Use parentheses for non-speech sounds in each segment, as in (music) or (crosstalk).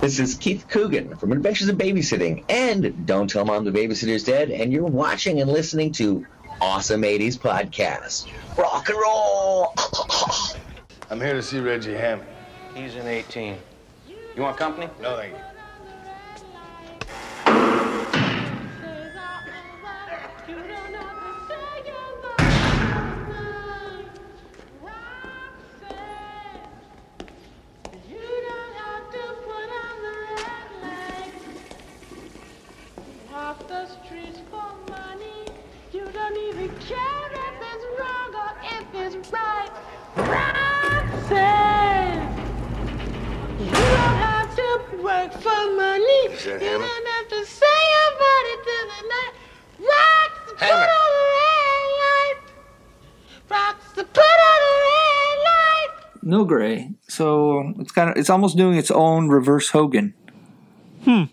This is Keith Coogan from Adventures in Babysitting and Don't Tell Mom the Babysitter's Dead, and you're watching and listening to Awesome 80s Podcast. Rock and roll! (laughs) I'm here to see Reggie Hammond. He's in 18. You want company? No, thank you. Have work for money. Is that you Hammond? don't have to say your body to the night. Rocks, put on the red light. Rocks, put on the red light. No gray. So it's kind of it's almost doing its own reverse Hogan. Hmm.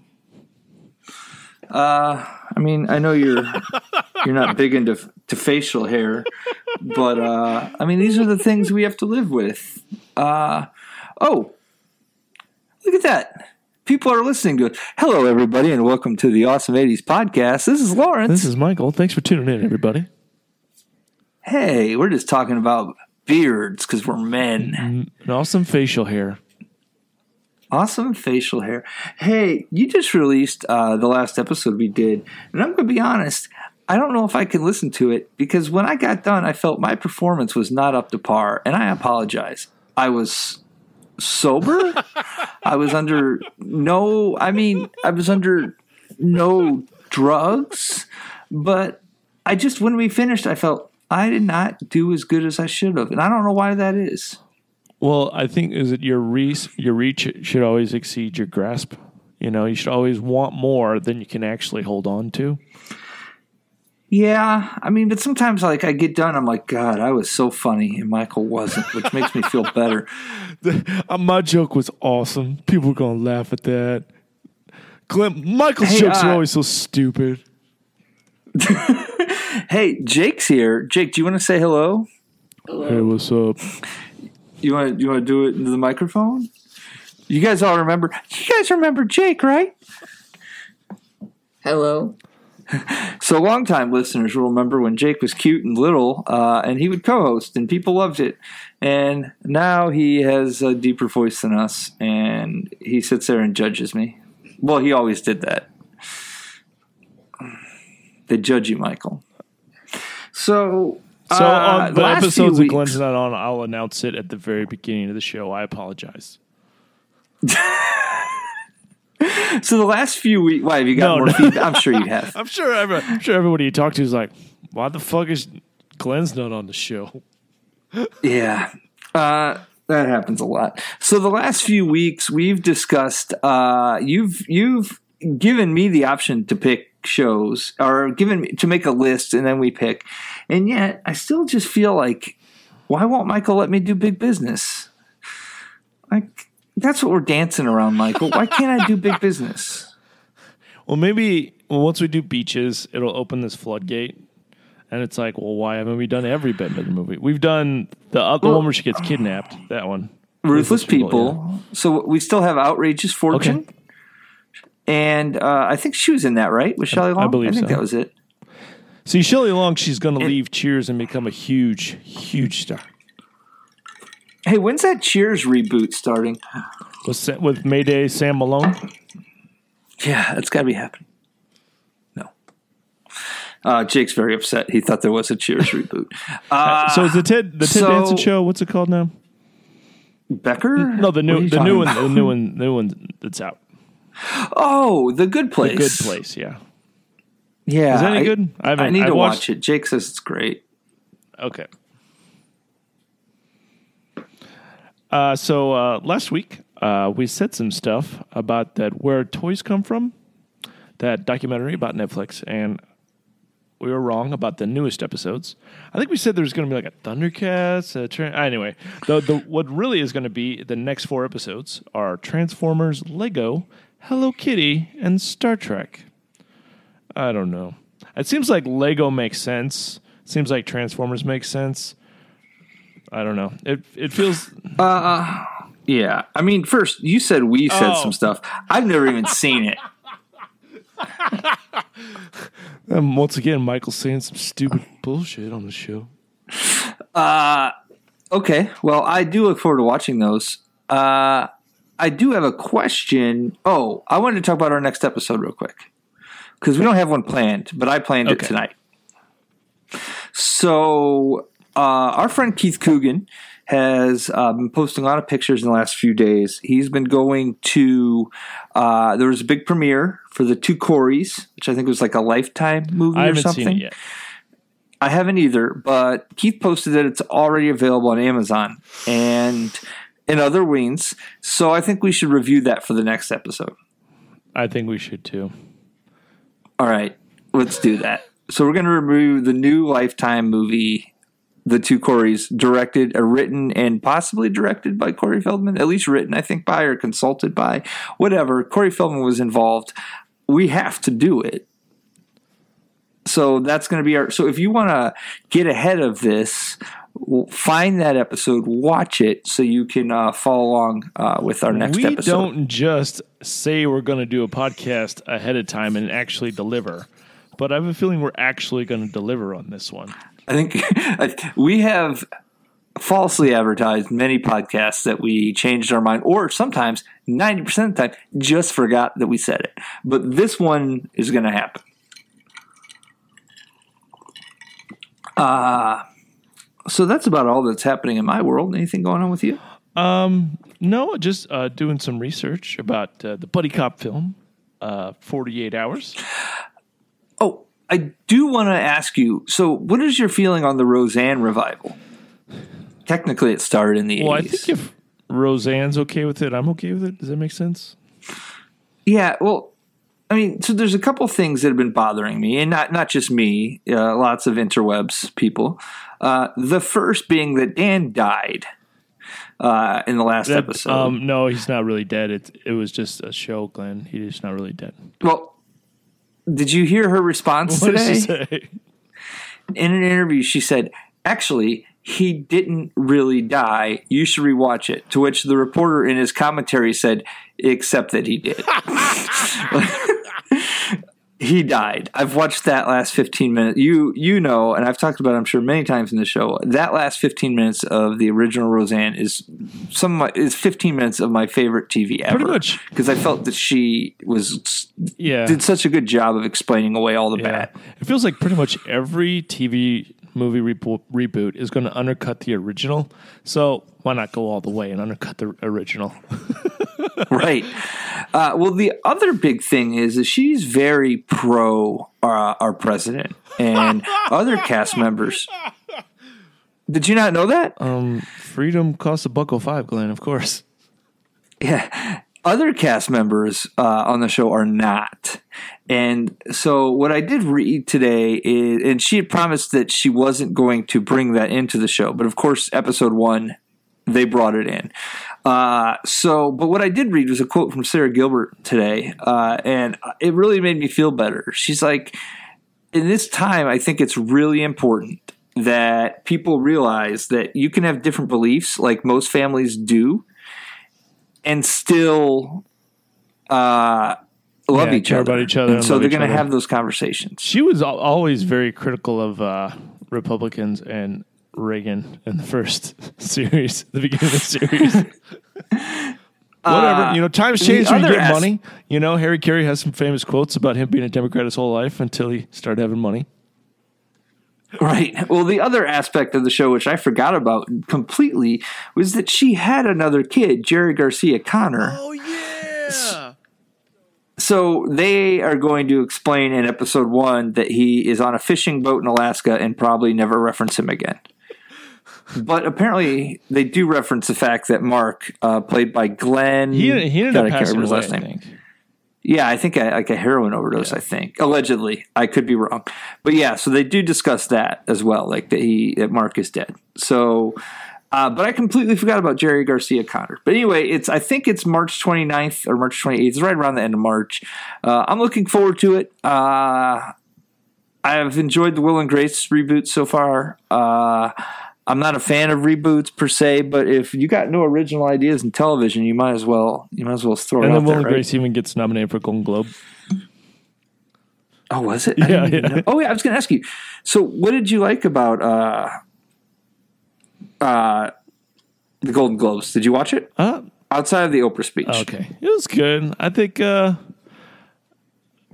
Uh, I mean, I know you're (laughs) you're not big into to facial hair, but uh, I mean, these are the things we have to live with. Uh, oh, look at that! People are listening to it. Hello, everybody, and welcome to the Awesome '80s podcast. This is Lawrence. This is Michael. Thanks for tuning in, everybody. hey, we're just talking about beards because we're men. An awesome facial hair. Awesome facial hair. Hey, you just released uh, the last episode we did, and I'm going to be honest. I don't know if I can listen to it because when I got done, I felt my performance was not up to par, and I apologize. I was sober. I was under no. I mean, I was under no drugs, but I just when we finished, I felt I did not do as good as I should have, and I don't know why that is. Well, I think is that your reach, your reach should always exceed your grasp. You know, you should always want more than you can actually hold on to. Yeah, I mean, but sometimes like I get done, I'm like, God, I was so funny, and Michael wasn't, which makes me feel better. (laughs) Uh, my joke was awesome. People were gonna laugh at that. Clint, Michael's Hey, jokes uh, are always so stupid. (laughs) Hey, Jake's here. Jake, do you want to say hello? Hey, what's up? You want you want to do it into the microphone? You guys all remember? You guys remember Jake, right? Hello. So longtime listeners will remember when Jake was cute and little, uh, and he would co-host, and people loved it. And now he has a deeper voice than us, and he sits there and judges me. Well, he always did that. They judge you, Michael. So, So uh, on the episodes that Glenn's not on, I'll announce it at the very beginning of the show. I apologize. (laughs) (laughs) So the last few weeks, why have you got No, more no. feedback? I'm sure you (laughs) have. I'm sure. Every, I'm sure everybody you talk to is like, "Why the fuck is Glenn's not on the show?" (laughs) Yeah, uh, that happens a lot. So the last few weeks, we've discussed. Uh, you've you've given me the option to pick shows, or given me to make a list, and then we pick. And yet, I still just feel like, why won't Michael let me do big business? Like that's what we're dancing around, Michael. Why can't I do big (laughs) business? Well, maybe well, once we do beaches, it'll open this floodgate, and it's like, well, why haven't we done every Batman movie? We've done the uh, the one where she gets kidnapped. That one, Ruthless people. So we still have outrageous fortune. Okay. And uh, I think she was in that, right? With Shelley Long? I believe I think so. that was it. See, Shelley Long, she's going to leave Cheers and become a huge, huge star. Hey, when's that Cheers reboot starting? With with Mayday Sam Malone. Yeah, that's got to be happening. No. Uh, Jake's very upset. He thought there was a Cheers reboot. (laughs) Uh, so is the Ted the Ted so- Danson show? What's it called now? Becker? No, the new the new one, about? the new one, new one that's out. Oh, The Good The Place. Good Place. Yeah. Yeah. Is that any I- good? I I, need I to watched- watch it. Jake says it's great. Okay. Uh, so uh, last week uh, we said some stuff about that where toys come from, that documentary about Netflix, and we were wrong about the newest episodes. I think we said there's going to be like a Thundercats. A tra- anyway, the, the what really is going to be the next four episodes are Transformers, Lego, Hello Kitty, and Star Trek. I don't know. It seems like Lego makes sense. Seems like Transformers makes sense. I don't know. It it feels Yeah, I mean, first you said we said Oh. some stuff. I've never even seen it. (laughs) Um, once again, Michael's saying some stupid bullshit on the show. Uh, okay, well, I do look forward to watching those. Uh, I do have a question. Oh, I wanted to talk about our next episode real quick because we don't have one planned, but I planned it tonight. So, uh, our friend Keith Coogan has uh, been posting a lot of pictures in the last few days. He's been going to. Uh, there was a big premiere for the Two Coreys, which I think was like a Lifetime movie I or haven't something. seen it yet. I haven't either, but Keith posted that it's already available on Amazon and in other wings. So I think we should review that for the next episode. I think we should too. All right, let's do that. So we're going to review the new Lifetime movie, The Two Coreys, directed, uh, written, and possibly directed by Corey Feldman. At least written, I think, by or consulted by, whatever. Corey Feldman was involved. We have to do it. So that's going to be our. So if you want to get ahead of this, find that episode, watch it, so you can uh, follow along uh, with our next we episode. don't just say we're going to do a podcast ahead of time and actually deliver, but I have a feeling we're actually going to deliver on this one. I think (laughs) we have falsely advertised many podcasts that we changed our mind, or sometimes 90% of the time just forgot that we said it. But this one is going to happen. Uh, so that's about all that's happening in my world. Anything going on with you? Um, No, just uh, doing some research about uh, the buddy cop film, uh, 48 Hours. I do want to ask you. So, what is your feeling on the Roseanne revival? Technically, it started in the Well, I think if Roseanne's okay with it, I'm okay with it. Does that make sense? Yeah, well, I mean, so there's a couple things that have been bothering me, and not not just me, uh, lots of interwebs people. Uh, the first being that Dan died uh, in the last That- episode. Um, no, he's not really dead. It it was just a show, Glenn. He's not really dead. well, did you hear her response What today? does she say? in an interview, she said, "Actually, he didn't really die. You should rewatch it." To which the reporter in his commentary said, "Except that he did." (laughs) (laughs) he died. I've watched that last 15 minutes. You you know, and I've talked about it, I'm sure many times in the show. That last 15 minutes of the original Roseanne is some of my, is 15 minutes of my favorite TV ever. Pretty much. because I felt that she was Yeah. did such a good job of explaining away all the Yeah. bad. It feels like pretty much every TV movie rebo- reboot is going to undercut the original. So why not go all the way and undercut the original? (laughs) (laughs) right. Uh, well, the other big thing is, is she's very pro uh, our president and other (laughs) cast members. Did you not know that? Freedom costs a buck five, Glenn. Of course. Yeah. Other cast members uh, on the show are not. And so, what I did read today is, and she had promised that she wasn't going to bring that into the show, but of course, episode one, they brought it in. Uh, so, but what I did read was a quote from Sara Gilbert today, uh, and it really made me feel better. She's like, in this time, I think it's really important that people realize that you can have different beliefs, like most families do, and still uh, love Yeah, each care other. about each other And and so they're going to have those conversations. She was always very critical of uh, Republicans and Reagan in the first (laughs) series, the beginning of the series. (laughs) Whatever, you know, times uh, change when you get as- money. You know, Harry Carey has some famous quotes about him being a Democrat his whole life until he started having money. Right. Well, the other aspect of the show, which I forgot about completely, was that she had another kid, Jerry Garcia Conner. Oh yeah. So they are going to explain in episode one that he is on a fishing boat in Alaska and probably never reference him again. But apparently, they do reference the fact that Mark, uh, played by Glenn, He, he ended God, up I passing away, last name. think. Yeah, I think a, like a heroin overdose. I think allegedly. I could be wrong, but yeah. So they do discuss that as well, like that he that Mark is dead. So, uh, but I completely forgot about Jerry Garcia Conner. But anyway, it's I think it's March 29th or March 28th. It's right around the end of March. Uh, I'm looking forward to it. Uh, I've enjoyed the Will and Grace reboot so far. I'm not a fan of reboots per se, but if you got no original ideas in television, you might as well you might as well throw And it then Will there. and right? Grace even gets nominated for Golden Globe. Oh, was it? Yeah, yeah. Oh, yeah. I was going to ask you. So, what did you like about uh, uh, the Golden Globes? Did you watch it Uh, outside of the Oprah speech? okay, it was good. I think uh,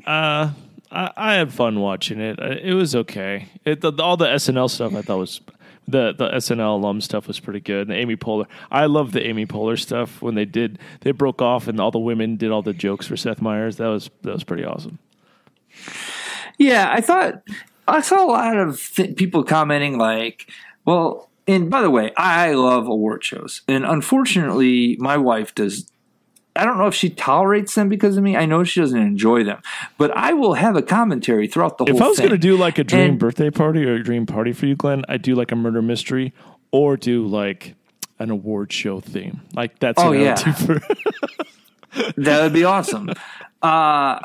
uh, I, I had fun watching it. It was okay. It, the, all the SNL stuff I thought was the the SNL alum stuff was pretty good. The Amy Poehler, I love the Amy Poehler stuff when they did they broke off and all the women did all the jokes for Seth Meyers. That was that was pretty awesome. Yeah, I thought I saw a lot of th- people commenting like, well, and by the way, I love award shows, and unfortunately, my wife does. I don't know if she tolerates them because of me. I know she doesn't enjoy them, but I will have a commentary throughout the If whole If I was going to do like a dream And- birthday party or a dream party for you, Glenn, I'd do like a murder mystery or do like an award show theme. Like that's Oh, I yeah. do for. (laughs) That would be awesome. Uh,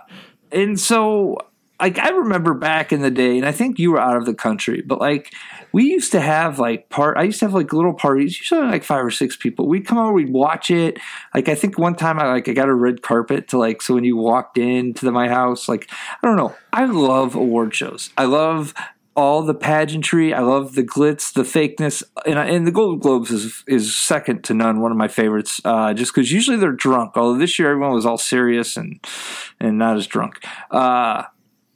and so, like, I remember back in the day, and I think you were out of the country, but like, we used to have like part. I used to have like little parties, usually like five or six people. We'd come over, we'd watch it. Like, I think one time I like I got a red carpet to like so when you walked into the, my house, like I don't know. I love award shows. I love all the pageantry. I love the glitz, the fakeness, and, and the Golden Globes is is second to none. One of my favorites, uh, just because usually they're drunk. Although this year everyone was all serious and and not as drunk. Uh,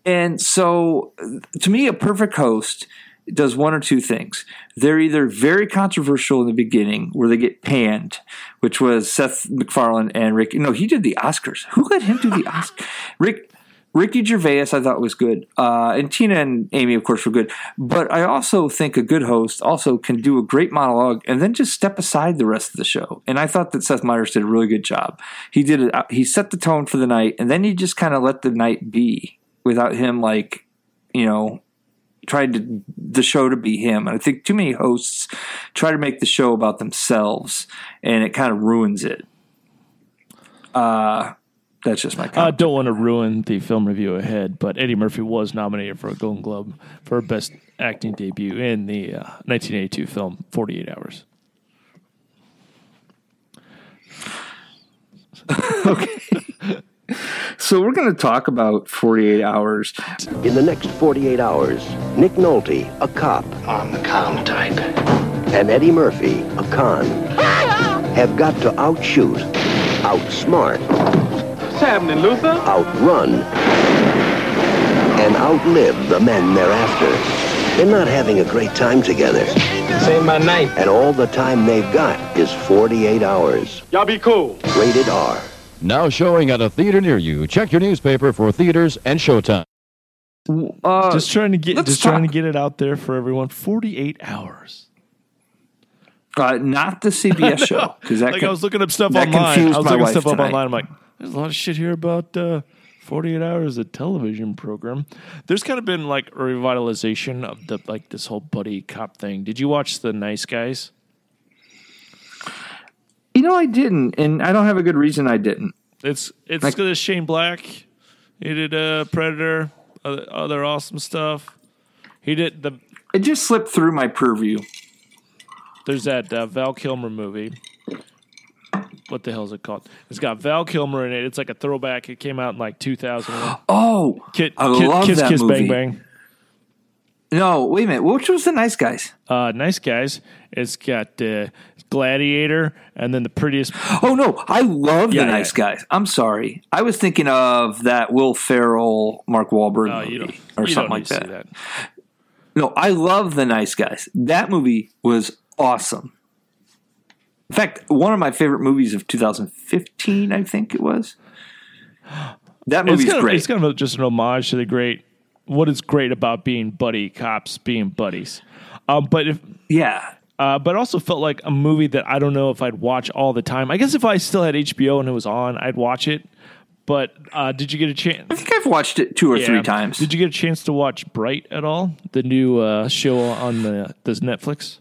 and so, to me, a perfect host does one or two things. They're either very controversial in the beginning, where they get panned, which was Seth MacFarlane and Rick. No, he did the Oscars. Who let him do the (laughs) Oscars? Rick. Ricky Gervais, I thought was good, uh, and Tina and Amy, of course, were good. But I also think a good host also can do a great monologue and then just step aside the rest of the show. And I thought that Seth Meyers did a really good job. He did it. He set the tone for the night, and then he just kind of let the night be without him, like you know, tried to the show to be him. And I think too many hosts try to make the show about themselves, and it kind of ruins it. Uh that's just my I don't want to ruin the film review ahead, but Eddie Murphy was nominated for a Golden Globe for best acting debut in the uh, 1982 film 48 Hours. (laughs) (laughs) so we're going to talk about 48 hours. In the next 48 hours, Nick Nolte, a cop, I'm the calm type. and Eddie Murphy, a con, have got to outshoot, outsmart, What's happening, Luther? outrun, and outlive the men they're after. They're not having a great time together, Save my night. and all the time they've got is 48 hours. Y'all be cool. Rated R. Now showing at a theater near you. Check your newspaper for theaters and showtime. Uh, Just trying to get let's just trying to get it out there for everyone. 48 hours. uh, not the CBS (laughs) show because that Like can- I was looking up stuff that online. I was my looking wife stuff up online. I'm like, there's a lot of shit here about uh, 48 hours of television program. There's kind of been like a revitalization of the like this whole buddy cop thing. Did you watch The Nice Guys? You know, I didn't, and I don't have a good reason I didn't. It's it's Like- got a Shane Black. He did uh, Predator, other, other awesome stuff. He did the It just slipped through my purview. there's that uh, Val Kilmer movie. What the hell is it called? It's got Val Kilmer in it. It's like a throwback. It came out in like 2000. Oh, Kid, I Kid- love Kiss that Kiss movie. Bang Bang. no, wait a minute. Which was the nice guys? Uh, nice guys. It's got uh, Gladiator and then the prettiest. (gasps) Oh no, I love Yeah, the yeah. nice guys. I'm sorry, I was thinking of that Will Ferrell, Mark Wahlberg Oh, movie or something like that. that. No, I love the nice guys. That movie was awesome. In fact, one of my favorite movies of 2015, I think it was. That It's movie's kind, of, great. it's kind of just an homage to the great. What is great about being buddy cops, being buddies. Um, but if yeah, uh, but also felt like a movie that I don't know if I'd watch all the time. I guess if I still had HBO and it was on, I'd watch it. But uh, did you get a chance? I think I've watched it two or Yeah. three times. Did you get a chance to watch Bright at all? The new uh, show on the this Netflix.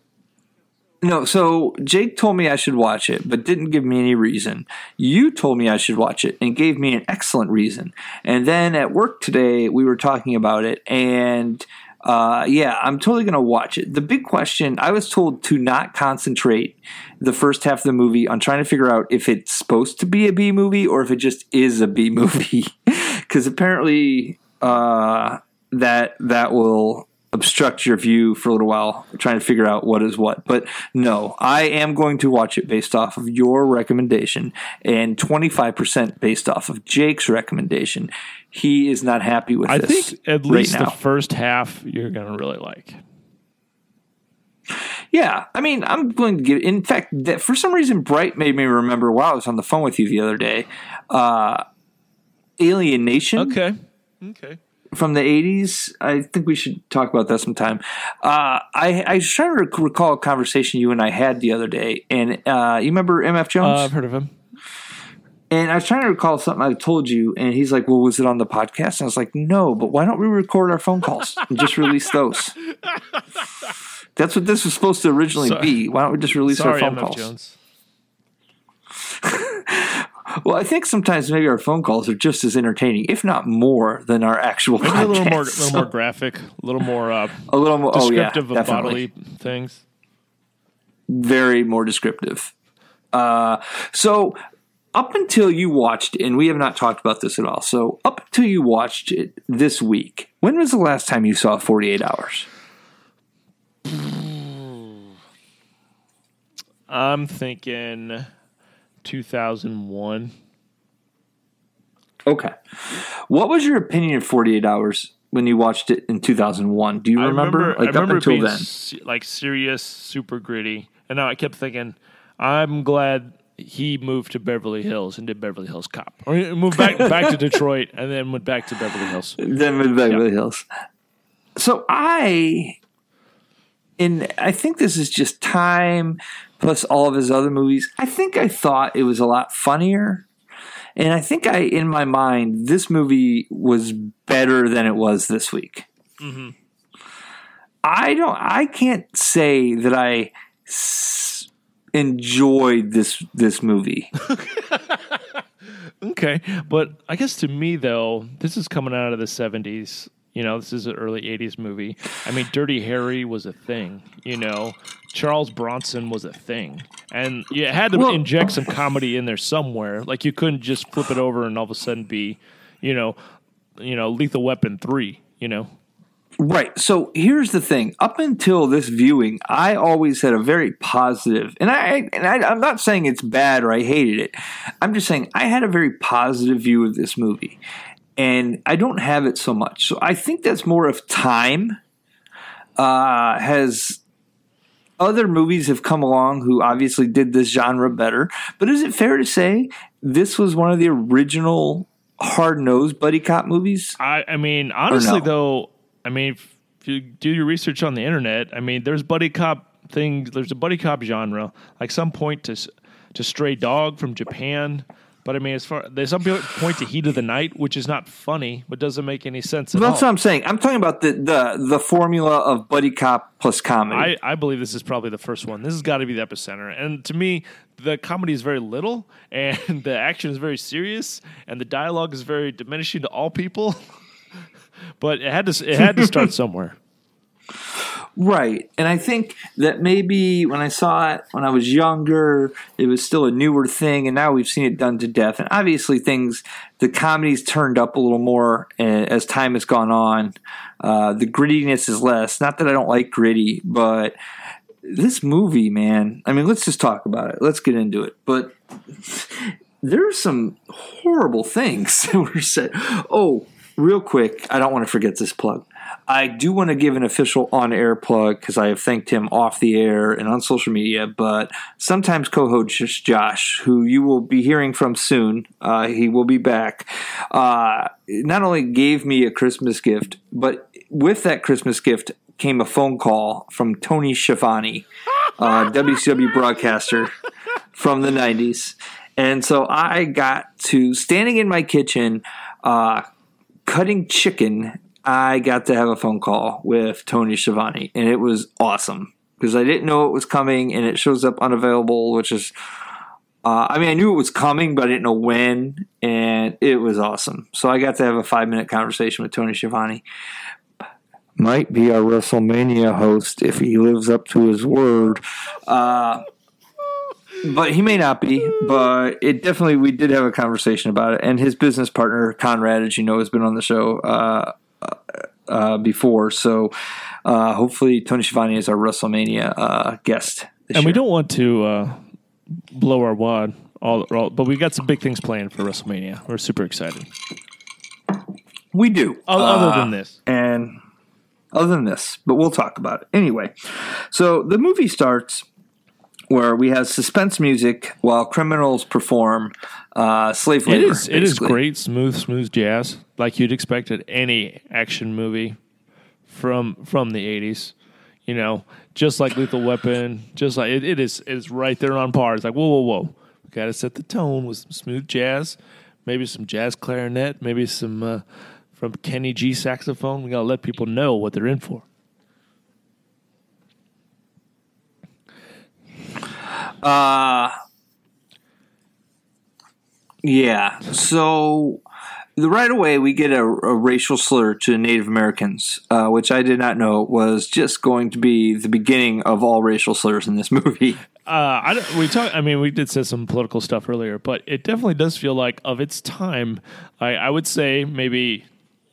No, so Jake told me I should watch it, but didn't give me any reason. You told me I should watch it and gave me an excellent reason. And then at work today, we were talking about it, and uh, yeah, I'm totally going to watch it. The big question I was told to not concentrate the first half of the movie on trying to figure out if it's supposed to be a B movie or if it just is a B (laughs) movie. Because apparently uh, that that will obstruct your view for a little while, trying to figure out what is what. But no, I am going to watch it based off of your recommendation and 25% based off of Jake's recommendation. He is not happy with this. I think at right least now. the first half you're gonna really like. Yeah, I mean, I'm going to give. In fact, that for some reason, Bright made me remember while I was on the phone with you the other day. Uh, Alien Nation Okay. Okay. from the '80s. I think we should talk about that sometime. Uh, I, I was trying to recall a conversation you and I had the other day, and uh, you remember MF Uh, Jones? I've heard of him. And I was trying to recall something I told you, and he's like, "Well, was it on the podcast?" And I was like, "No, but why don't we record our phone calls and just release those?" (laughs) That's what this was supposed to originally Sorry. be. Why don't we just release our phone MF calls? Jones. (laughs) Well, I think sometimes maybe our phone calls are just as entertaining, if not more, than our actual Maybe podcasts. a little more, little (laughs) more graphic, a little more uh, a little more oh, yeah, descriptive of definitely. bodily things. very more descriptive. Uh, so up until you watched, and we have not talked about this at all. So up until you watched it this week, when was the last time you saw Forty Eight Hours? I'm thinking 2001. Okay, what was your opinion of Forty Eight Hours when you watched it in two thousand one? Do you remember? remember, like I remember up until then, se- like serious, super gritty. And now I kept thinking, I'm glad he moved to Beverly Hills and did Beverly Hills Cop, or he moved back (laughs) back to Detroit and then went back to Beverly Hills. then with Beverly Hills. So I, and I think this is just time plus all of his other movies. I think I thought it was a lot funnier. And I think I, in my mind, this movie was better than it was this week. Mm-hmm. I don't, I can't say that I s- enjoyed this this movie. (laughs) Okay, but I guess to me though, this is coming out of the '70s. You know, this is an early '80s movie. I mean, Dirty Harry was a thing. You know, Charles Bronson was a thing, and you had to Well- inject some comedy in there somewhere. Like you couldn't just flip it over and all of a sudden be, you know, you know, Lethal Weapon three. You know, Right. So here's the thing. Up until this viewing, I always had a very positive, and I and I, I'm not saying it's bad or I hated it. I'm just saying I had a very positive view of this movie, and I don't have it so much. So I think that's more of time. Uh, has other movies have come along who obviously did this genre better, but is it fair to say this was one of the original hard nosed buddy cop movies? I, I mean, honestly no? though, I mean, if you do your research on the internet, I mean, there's buddy cop things. There's a buddy cop genre, like some point to to Stray Dog from Japan. But I mean, as far there's some people point to Heat of the Night, which is not funny, but doesn't make any sense Well, that's all. what I'm saying. I'm talking about the the the formula of buddy cop plus comedy. I, I believe this is probably the first one. This has got to be the epicenter. And to me, the comedy is very little, (laughs) and the action is very serious, and the dialogue is very diminishing to all people. (laughs) but it had to it had to start (laughs) somewhere. right. And I think that maybe when I saw it when I was younger, it was still a newer thing, and now we've seen it done to death. And obviously, things the comedy's turned up a little more uh, as time has gone on. Uh, the grittiness is less. Not that I don't like gritty, but this movie, man. I mean, let's just talk about it. Let's get into it. But (laughs) there are some horrible things (laughs) that were said. Oh, real quick, I don't want to forget this plug. I do want to give an official on air plug because I have thanked him off the air and on social media, but sometimes co host Josh, who you will be hearing from soon, uh, he will be back, uh, not only gave me a Christmas gift, but with that Christmas gift came a phone call from Tony Schiavone, uh, (laughs) WCW broadcaster from the 90s. And so I got to standing in my kitchen, uh, cutting chicken. I got to have a phone call with Tony Schiavone, and it was awesome because I didn't know it was coming, and it shows up unavailable, which is. Uh, I mean, I knew it was coming, but I didn't know when, and it was awesome. So I got to have a five minute conversation with Tony Schiavone. might be our WrestleMania host if he lives up to his word. Uh, but he may not be. But it definitely, we did have a conversation about it. And his business partner, Conrad, as you know, has been on the show uh, uh, before. So uh, hopefully, Tony Schiavone is our WrestleMania uh, guest. This And we don't want to uh, blow our wad, all, all, but we got some big things planned for WrestleMania. We're super excited. We do. Other Uh, than this, and other than this, but we'll talk about it anyway. So the movie starts where we have suspense music while criminals perform uh, slave labor. is it is great, smooth, smooth jazz, like you'd expect at any action movie from from the eighties. You know, just like Lethal Weapon, just like it, it is it is right there on par. It's like whoa, whoa, whoa. We got to set the tone with some smooth jazz, maybe some jazz clarinet, maybe some uh, from Kenny G saxophone. We got to let people know what they're in for. Uh, yeah. So the right away we get a, a racial slur to Native Americans, uh, which I did not know was just going to be the beginning of all racial slurs in this (laughs) movie. Uh, I we talk. I mean, we did say some political stuff earlier, but it definitely does feel like of its time. I, I would say maybe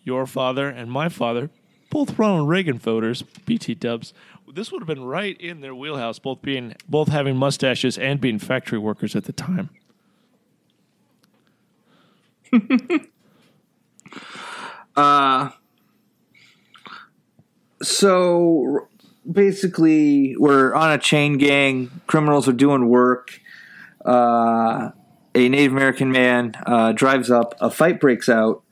your father and my father, both Ronald Reagan voters, BT Dubs. This would have been right in their wheelhouse, both being both having mustaches and being factory workers at the time. (laughs) So basically, we're on a chain gang. Criminals are doing work. Uh, a Native American man uh, drives up. A fight breaks out,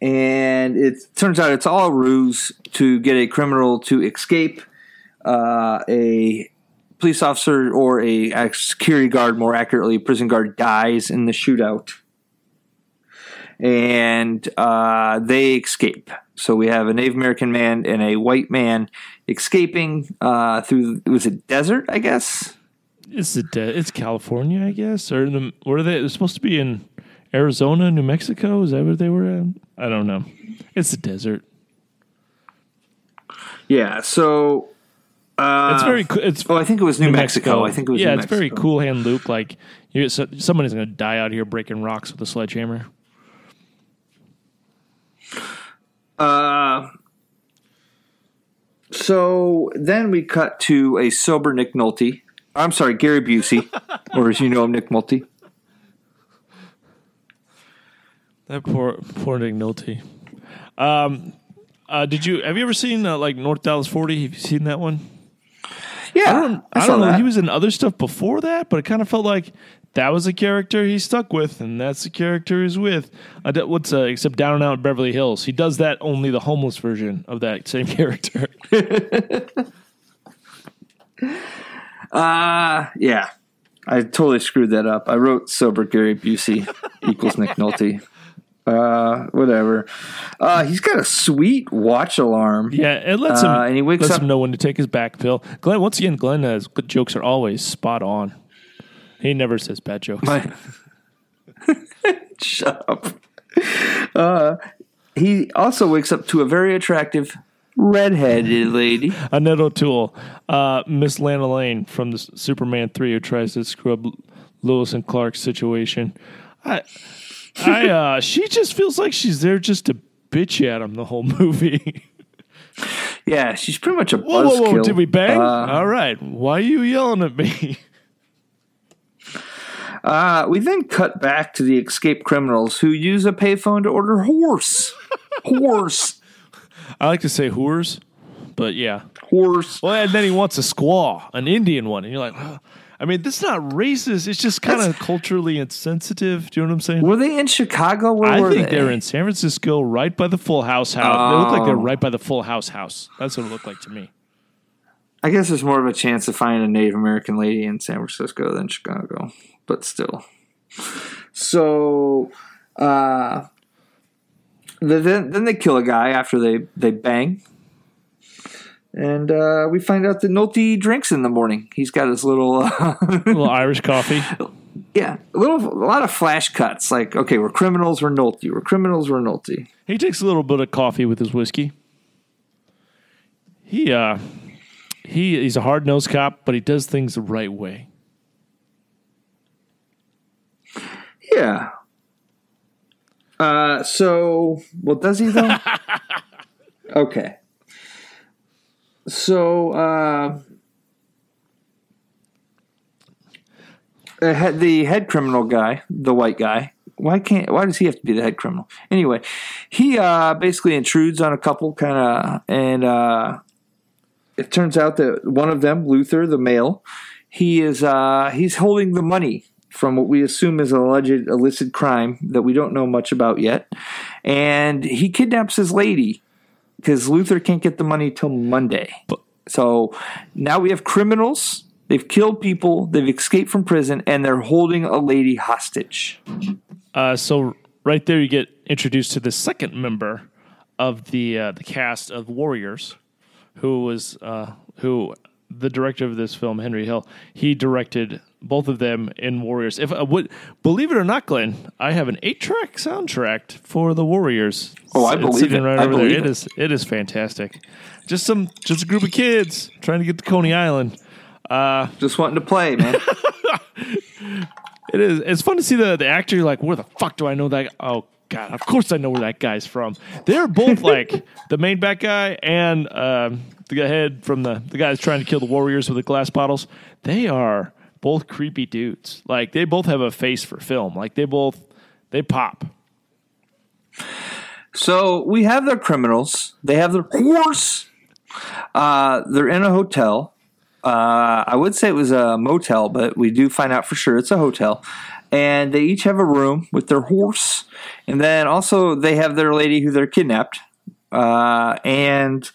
and it turns out it's all ruse to get a criminal to escape. Uh, a police officer or a, security guard, more accurately, a prison guard, dies in the shootout and uh, they escape. So we have a Native American man and a white man escaping uh, through was it desert? I guess. It's the de- it's California, I guess, or the where are they? They're supposed to be in Arizona, New Mexico. Is that where they were at? I don't know. It's the desert. Yeah. So uh, It's very. co- It's Oh, I think it was New, Mexico. I think it was. yeah, New it's very Cool Hand Luke. Like you, so, somebody's going to die out here breaking rocks with a sledgehammer. Uh, so then we cut to a sober Nick Nolte. I'm sorry, Gary Busey, (laughs) or as you know him, Nick Nolte. That poor poor Nick Nolte. Um, uh, did you have you ever seen uh, like North Dallas Forty? Have you seen that one? Yeah, I don't. I, saw don't know. that. He was in other stuff before that, but it kind of felt like that was a character he stuck with, and that's the character he's with. I d- what's uh, except Down and Out in Beverly Hills? He does that only the homeless version of that same (laughs) character. Uh, yeah. I totally screwed that up. I wrote sober Gary Busey equals Nick Nolte. (laughs) Uh, whatever. Uh, he's got a sweet watch alarm. Yeah, it lets him. Uh, and he wakes lets up- him know when to take his back pill. Glenn, once again, Glenn has good jokes are always spot on. He never says bad jokes. My- (laughs) Shut up. Uh, he also wakes up to a very attractive redheaded lady. (laughs) Annette O'Toole, uh, Miss Lana Lang from the Superman three, who tries to screw up L- Lois and Clark's situation. I, I, uh, she just feels like she's there just to bitch at him the whole movie. (laughs) Yeah, she's pretty much a whoa, whoa, whoa! Did we bang? Uh, All right. Why are you yelling at me? Uh, we then cut back to the escaped criminals who use a payphone to order horse. horse. I like to say whores, but yeah. Horse. Well, and then he wants a squaw, an Indian one, and you're like. I mean, this is not racist. It's just kind of culturally insensitive. Do you know what I'm saying? Were they in Chicago? Where I were think they? are in San Francisco, right by the Full House house. They look like they're Oh. right by the Full House house. That's what it looked like to me. I guess there's more of a chance of finding a Native American lady in San Francisco than Chicago, but still. So, uh, then then they kill a guy after they they bang, and uh, we find out that Nolte drinks in the morning. He's got his little. Uh, (laughs) little Irish coffee. yeah, a little, a lot of flash cuts. Like, okay, we're criminals, we're Nolte. We're criminals, we're Nolte. He takes a little bit of coffee with his whiskey. he uh he he's a hard nosed cop, but he does things the right way. Yeah. Uh, so, well, does he though? (laughs) okay. So, uh, the head, criminal guy, the white guy. Why can't? Why does he have to be the head criminal? Anyway, he uh, basically intrudes on a couple, kind of, and uh, it turns out that one of them, Luther, the male, he is uh, he's holding the money from what we assume is an alleged illicit crime that we don't know much about yet, and he kidnaps his lady because Luther can't get the money till Monday. So now we have criminals. They've killed people. They've escaped from prison, and they're holding a lady hostage. Uh, so right there, you get introduced to the second member of the uh, the cast of Warriors, who was uh, who the director of this film, Henry Hill. He directed both of them in Warriors. If uh, would believe it or not, Glenn, I have an eight track soundtrack for the Warriors. Oh, I It's believe sitting it. Right I over there. It it. is it is fantastic. Just some just a group of kids trying to get to Coney Island. Just wanting to play, man. (laughs) It is. It's fun to see the the actor. You're like, where the fuck do I know that? Oh God, of course I know where that guy's from. They're both (laughs) like the main bad guy and um, the head from the the guys trying to kill the warriors with the glass bottles. They are both creepy dudes. Like they both have a face for film. Like they both they pop. So we have their criminals. They have their horse. Uh, they're in a hotel. Uh, I would say it was a motel, but we do find out for sure it's a hotel. And they each have a room with their horse. And then also they have their lady who they're kidnapped. Uh, and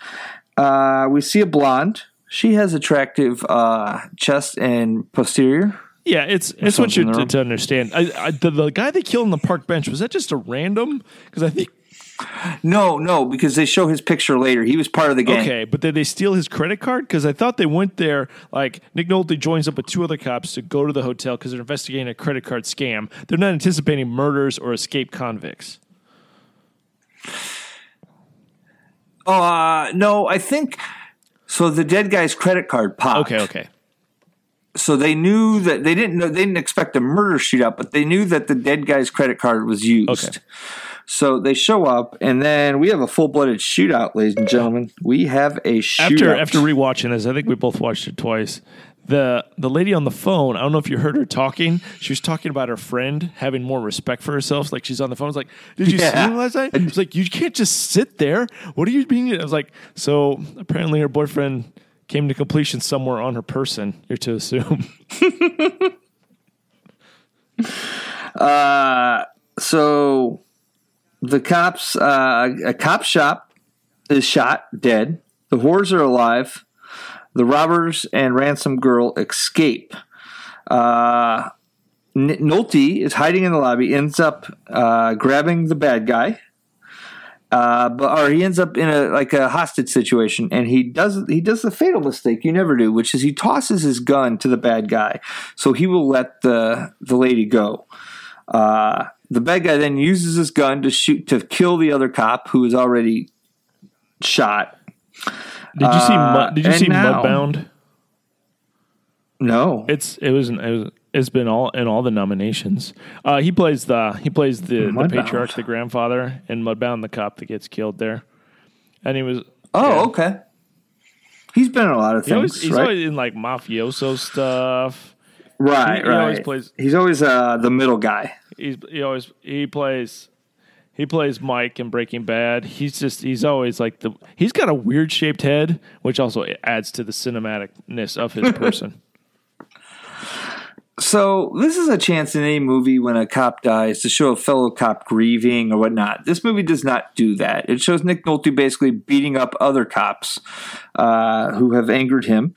uh, we see a blonde. She has attractive uh, chest and posterior. Yeah, it's it's what you to, to understand. I, I, the, the guy they killed on the park bench was that just a random? Because I think No, no, because they show his picture later. He was part of the gang. Okay, but did they steal his credit card? Because I thought they went there. Like Nick Nolte joins up with two other cops to go to the hotel because they're investigating a credit card scam. They're not anticipating murders or escaped convicts. Oh, uh, no, I think so. The dead guy's credit card popped. Okay, okay. So they knew that they didn't know they didn't expect a murder shootout, but they knew that the dead guy's credit card was used. Okay. So they show up, and then we have a full blooded shootout, ladies and gentlemen. We have a shootout. After after rewatching this, I think we both watched it twice. The the lady on the phone, I don't know if you heard her talking. She was talking about her friend having more respect for herself. Like she's on the phone. It's like, did you see him last night? It's like you can't just sit there. What are you being? I was like, so apparently her boyfriend came to completion somewhere on her person. You're to assume. (laughs) so the cops, uh, a cop shop is shot dead. The whores are alive. The robbers and ransom girl escape. Uh, Nolte is hiding in the lobby. Ends up uh, grabbing the bad guy. Uh, but or he ends up in a like a hostage situation, and he does he does the fatal mistake you never do, which is he tosses his gun to the bad guy, so he will let the the lady go. Uh, the bad guy then uses his gun to shoot to kill the other cop who is already shot. Did you see? Uh, Mud, did you see now- Mudbound? No, It's it was, it was it's been all in all the nominations. Uh, he plays the he plays the, the patriarch, the grandfather, and Mudbound, the cop that gets killed there, and he was oh yeah. okay. He's been in a lot of He things, always, he's right? always in like mafioso stuff. right, he- he right. always plays- He's always uh, the middle guy. He's he always he plays he plays Mike in Breaking Bad. He's just he's always like the he's got a weird shaped head, which also adds to the cinematicness of his (laughs) person. So this is a chance in any movie when a cop dies to show a fellow cop grieving or whatnot. This movie does not do that. It shows Nick Nolte basically beating up other cops uh, who have angered him.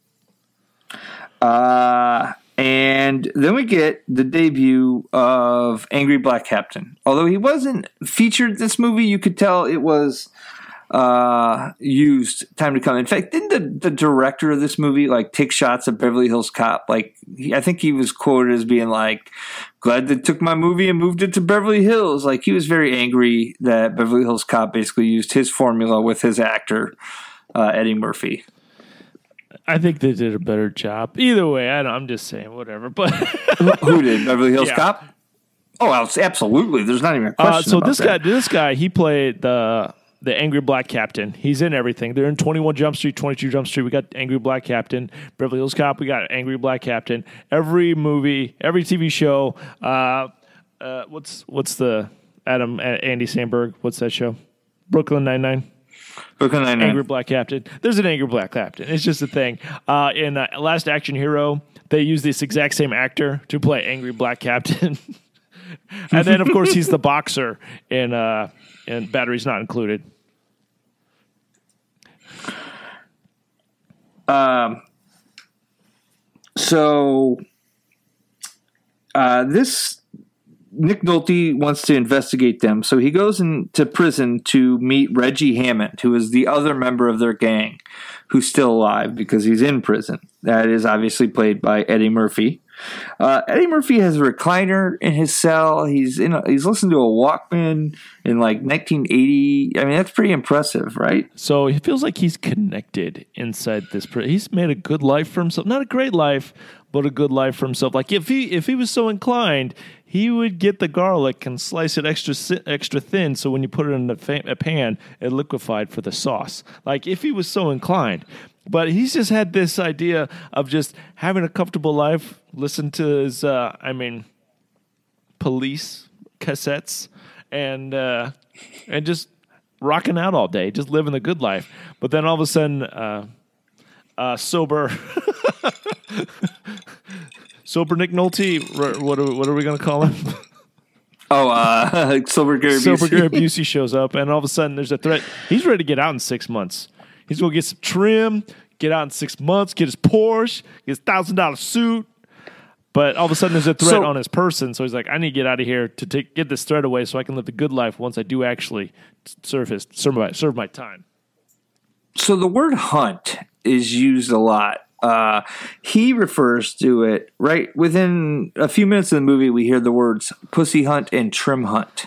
Uh, and then we get the debut of Angry Black Captain. Although he wasn't featured in this movie, you could tell it was uh used time to come in fact didn't the, the director of this movie like take shots at beverly hills cop like he, i think he was quoted as being like glad they took my movie and moved it to beverly hills like he was very angry that beverly hills cop basically used his formula with his actor uh, Eddie Murphy. I think they did a better job. Either way, I don't, I'm just saying whatever. But Who did Beverly Hills Yeah. Cop? Oh, abs- absolutely. There's not even a question. uh, so this that. guy, this guy, he played the the angry black captain. He's in everything. They're in 21 Jump Street, 22 Jump Street. We got angry black captain. Beverly Hills Cop. We got angry black captain. Every movie, every TV show. Uh, uh, what's what's the Adam Andy Samberg? What's that show? Brooklyn Nine Nine. Brooklyn Nine-Nine. Angry Black Captain. There's an Angry Black Captain. It's just a thing. Uh, in uh, Last Action Hero, they use this exact same actor to play Angry Black Captain. (laughs) and then, of course, he's the (laughs) boxer in uh, in Batteries Not Included. Um, So uh, this Nick Nolte wants to investigate them, so he goes into prison to meet Reggie Hammond, who is the other member of their gang, who's still alive because he's in prison. That is obviously played by Eddie Murphy. Uh, Eddie Murphy has a recliner in his cell. He's in. A, he's listening to a Walkman in like 1980. I mean, that's pretty impressive, right? So he feels like he's connected inside this. Pr- he's made a good life for himself. Not a great life, but a good life for himself. Like if he if he was so inclined, he would get the garlic and slice it extra extra thin. So when you put it in a, fa- a pan, it liquefied for the sauce. Like if he was so inclined. But he's just had this idea of just having a comfortable life. Listen to his, uh, I mean, police cassettes and uh, and just rocking out all day, just living the good life. But then all of a sudden, uh, uh, sober, (laughs) sober Nick Nolte. r- What are, what are we going to call him? (laughs) Oh, uh, (laughs) Silver Gary Busey. Gary (laughs) Busey shows up, and all of a sudden, there's a threat. He's ready to get out in six months. He's going to get some trim, get out in six months, get his Porsche, get his thousand dollar suit. But all of a sudden, there's a threat So- on his person, so he's like, "I need to get out of here to take, get this threat away, so I can live the good life once I do actually serve his serve my serve my time." so the word hunt is used a lot. Uh, he refers to it right within a few minutes of the movie. We hear the words "pussy hunt" and "trim hunt,"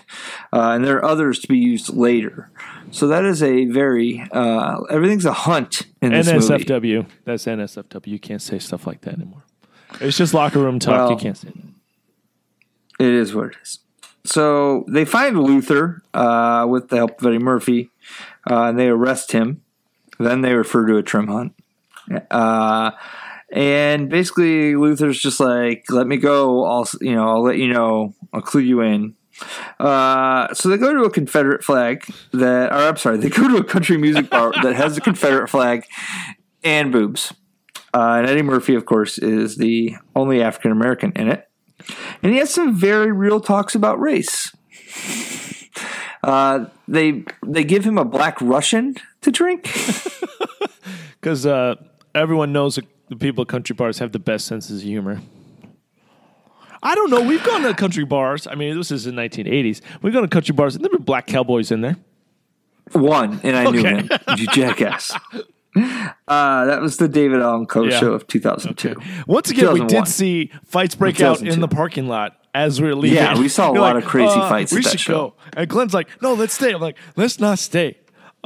uh, and there are others to be used later. So that is a very uh, everything's a hunt in this movie. NSFW. That's NSFW. You can't say stuff like that anymore. It's just locker room talk. you can't say that. It is what it is. So they find Luther uh, with the help of Eddie Murphy, uh, and they arrest him. Then they refer to a trim hunt. Uh, and basically, Luther's just like, "Let me go. I'll, you know, I'll let you know. I'll clue you in." Uh, so they go to a Confederate flag that, or I'm sorry, (laughs) they go to a country music bar (laughs) that has a Confederate flag and boobs. Uh, and Eddie Murphy, of course, is the only African American in it and he has some very real talks about race. (laughs) Uh, they they give him a black Russian to drink. Because uh, everyone knows that the people at country bars have the best senses of humor. I don't know. We've gone to country bars. I mean, this is the 1980s. We've gone to country bars, and there were black cowboys in there. One, and I knew him. You jackass. (laughs) Uh, that was the David Allan Coe Yeah. show of 2002. Once again, we did see fights break out in the parking lot as we were leaving. Yeah, we saw a You're lot like, of crazy uh, fights We at that should show. go. And Glenn's like, "No, let's stay." I'm like, "Let's not stay." (laughs)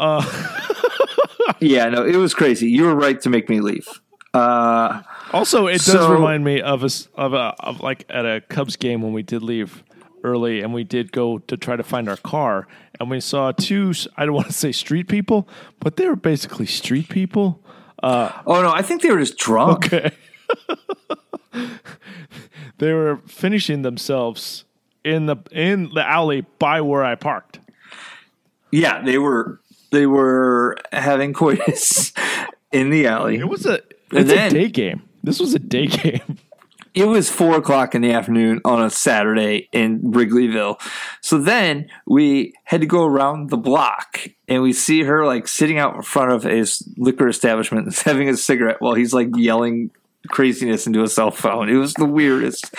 Yeah, no, it was crazy. You were right to make me leave. Uh, Also, it does remind me of us of a of like at a Cubs game when we did leave early and we did go to try to find our car and we saw two I don't (laughs) want to say street people, but they were basically street people. oh no, I think they were just drunk. Okay. (laughs) they were finishing themselves in the in the alley by where I parked. Yeah, they were they were having coitus (laughs) in the alley. It was a it's then- a day game. This was a day (laughs) game. it was four o'clock in the afternoon on a Saturday in Wrigleyville. So then we had to go around the block and we see her like sitting out in front of his liquor establishment and (laughs) having a cigarette while he's like yelling craziness into a cell phone. It was the weirdest.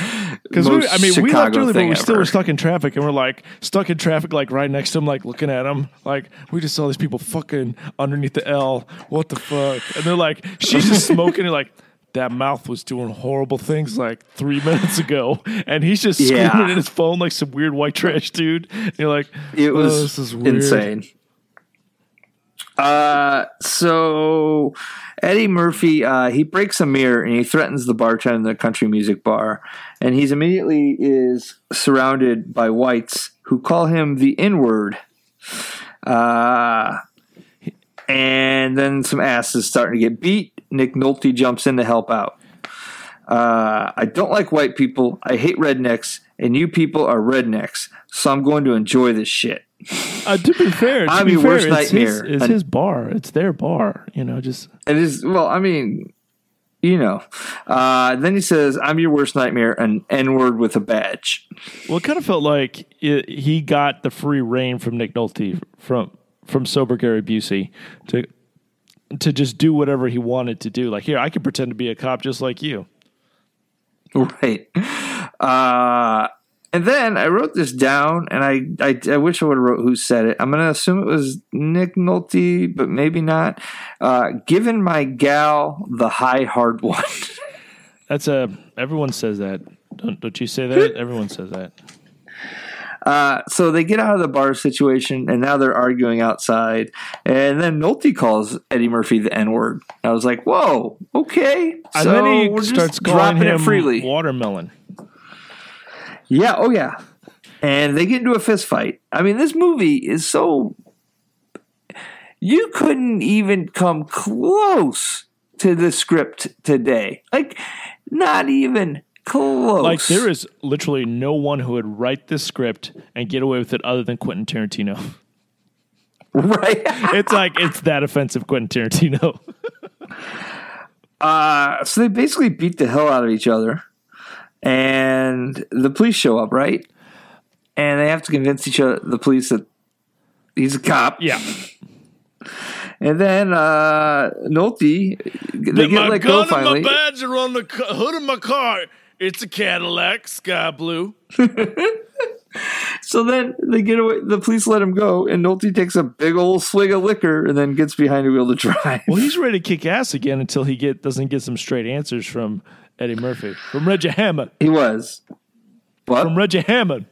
Because most I mean, we left early, but we still were stuck in traffic, and we're like stuck in traffic, like right next to him, like looking at him, like we just saw these people fucking underneath the L. What the fuck? And they're like, she's just smoking, and like that mouth was doing horrible things like three minutes ago, and he's just screaming Yeah. in his phone like some weird white trash dude. And you're like, It "Oh, was this is weird. insane. Uh, so Eddie Murphy, uh, he breaks a mirror and he threatens the bartender in the country music bar, and he's immediately is surrounded by whites who call him the N word. Uh, and then some asses starting to get beat. Nick Nolte jumps in to help out. Uh, I don't like white people. I hate rednecks, and you people are rednecks. So I'm going to enjoy this shit. Uh, to be fair, to I'm be your fair, worst it's his, nightmare. it's his bar. It's their bar. You know, just It is well, I mean, you know. Uh, then he says, "I'm your worst nightmare," an N word with a badge. well, it kind of felt like it, he got the free reign from Nick Nolte from from sober Gary Busey to to just do whatever he wanted to do. Like here, I can pretend to be a cop just like you. (laughs) Right. Uh, and then I wrote this down, and I, I, I wish I would have wrote who said it. I'm going to assume it was Nick Nolte, but maybe not. Uh, given my gal the high hard (laughs) one. That's a everyone says that. Don't don't you say that? (laughs) everyone says that. Uh, so they get out of the bar situation, and now they're arguing outside. And then Nolte calls Eddie Murphy the N word. I was like, "Whoa, okay." And so then he starts dropping it freely. watermelon. Yeah, oh yeah. And they get into a fist fight. I mean, this movie is so you couldn't even come close to the script today. Like not even close. Like there is literally no one who would write this script and get away with it other than Quentin Tarantino. (laughs) right. it's like it's that offensive, Quentin Tarantino. Uh, so they basically beat the hell out of each other, and the police show up, right? And they have to convince each other, the police, that he's a cop. yeah, And then uh, Nolte, they get let go finally. My badge are on the hood of my car. It's a Cadillac, sky blue. (laughs) So then they get away. The police let him go, and Nolte takes a big old swig of liquor and then gets behind the wheel to (laughs) drive. Well, he's ready to kick ass again until he get doesn't get some straight answers from Eddie Murphy, from Reggie Hammond, He was. What? from Reggie Hammond.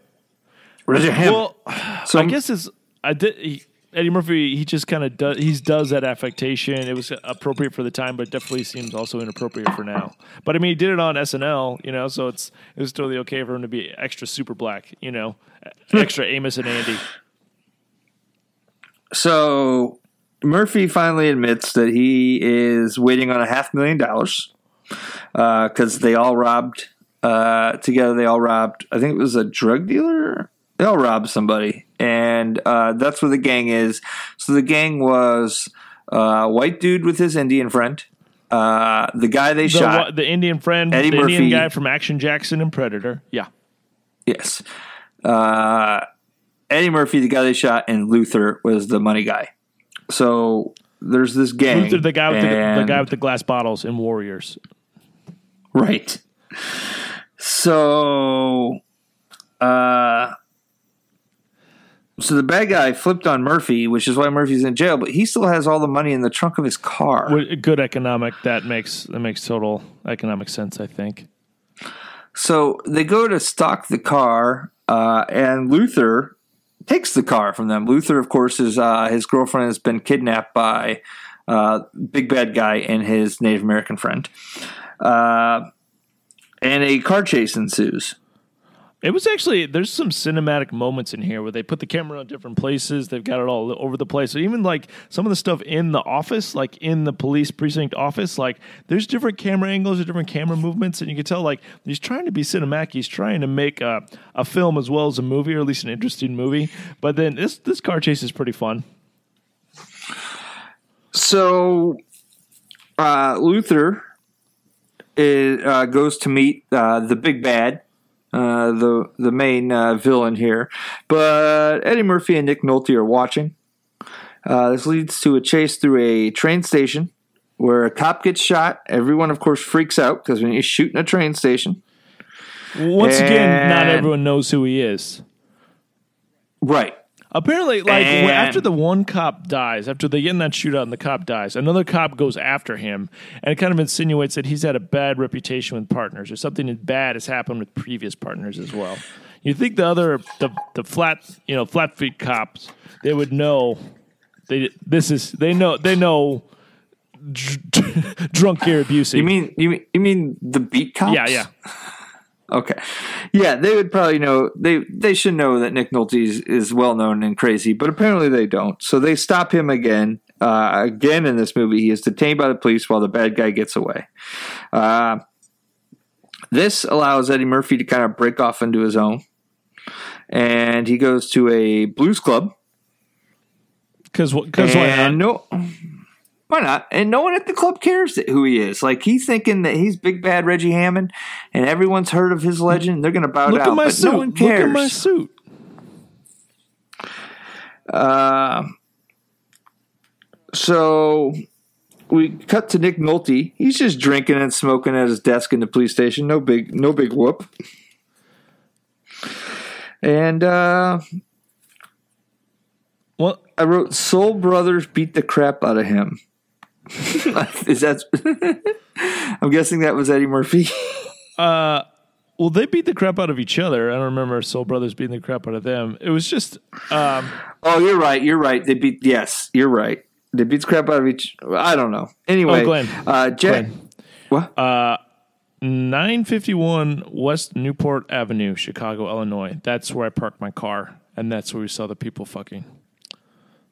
Reggie Hammond. Well, so I guess it's I did. He, Eddie Murphy, he just kind of does. He does that affectation. It was appropriate for the time, but definitely seems also inappropriate for now. But I mean, he did it on SNL, you know, so it's it was totally okay for him to be extra super black, you know, hmm. extra Amos and Andy. So Murphy finally admits that he is waiting on a half million dollars because they all robbed uh, together. They all robbed. I think it was a drug dealer. They all robbed somebody, and uh, that's where the gang is. So the gang was uh, white dude with his Indian friend, uh, the guy they The, shot. the Indian friend, Eddie the Indian Murphy. guy from Action Jackson and Predator. Yeah, Yes. Uh, Eddie Murphy, the guy they shot, and Luther was the money guy. So there's this gang. Luther, the guy with the, the guy with the glass bottles in Warriors. Right. So, uh, so the bad guy flipped on Murphy, which is why Murphy's in jail, but he still has all the money in the trunk of his car. Good economic. That makes that makes total economic sense. I think. So they go to stock the car, uh, and Luther takes the car from them. Luther, of course, is uh, his girlfriend has been kidnapped by uh, big bad guy and his Native American friend, uh, and a car chase ensues. It was actually there's some cinematic moments in here where they put the camera on different places. They've got it all over the place. So even like some of the stuff in the office, like in the police precinct office, like there's different camera angles or different camera movements, and you can tell like he's trying to be cinematic. He's trying to make a, a film as well as a movie, or at least an interesting movie. But then this this car chase is pretty fun. So uh, Luther is, uh, goes to meet uh, the big bad, uh, the the main uh, villain here, but Eddie Murphy and Nick Nolte are watching. Uh, this leads to a chase through a train station where a cop gets shot. Everyone, of course, freaks out because when you shoot in a train station, Once again, not everyone knows who he is. right? Apparently, like And- after the one cop dies, after they get in that shootout and the cop dies, another cop goes after him, and it kind of insinuates that he's had a bad reputation with partners, or something bad has happened with previous partners as well. You think the other, the the flat, you know, flat feet cops, they would know They this is they know they know dr- (laughs) drunk Gary Busey. You mean you mean you mean the beat cops? yeah, yeah. Okay. Yeah, they would probably know they they should know that Nick Nolte is, is well known and crazy, but apparently they don't. So they stop him again. Uh, again in this movie, he is detained by the police while the bad guy gets away. Uh, this allows Eddie Murphy to kind of break off into his own, and he goes to a blues club. Because what? because why not? No, why not? And no one at the club cares who he is. Like he's thinking that he's big bad Reggie Hammond, and everyone's heard of his legend. They're going to bow Look down, at my suit. no Look at my suit. Uh, so we cut to Nick Nolte. He's just drinking and smoking at his desk in the police station. No big, no big whoop. And uh, Well, I wrote Soul Brothers beat the crap out of him. (laughs) Is that? (laughs) I'm guessing that was Eddie Murphy. (laughs) uh, well, they beat the crap out of each other. I don't remember Soul Brothers beating the crap out of them. It was just um, oh, you're right. You're right. They beat. Yes, you're right. They beat the crap out of each. I don't know. Anyway, Oh, Glenn. Uh. Glenn. What? Uh, 951 West Newport Avenue, Chicago, Illinois. That's where I parked my car, and that's where we saw the people fucking.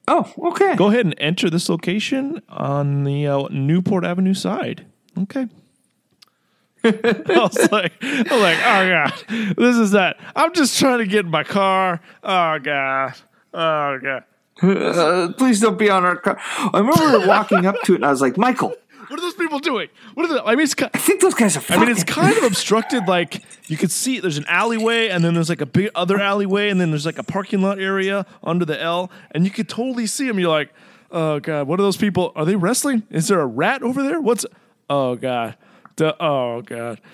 Oh, okay. Go ahead and enter this location on the uh, Newport Avenue side. Okay. (laughs) I was like, I was like, oh god, this is that. I'm just trying to get in my car. Oh god, oh god. Uh, please don't be on our car. I remember walking up to it, and I was like, Michael, What are those people doing? What are they? I mean, it's. ki- I think those guys are. I mean, it's kind of (laughs) obstructed. Like you could see, there's an alleyway, and then there's like a big other alleyway, and then there's like a parking lot area under the L, and you could totally see them. You're like, oh god, what are those people? Are they wrestling? Is there a rat over there? What's? Oh god, Duh, oh god. (laughs)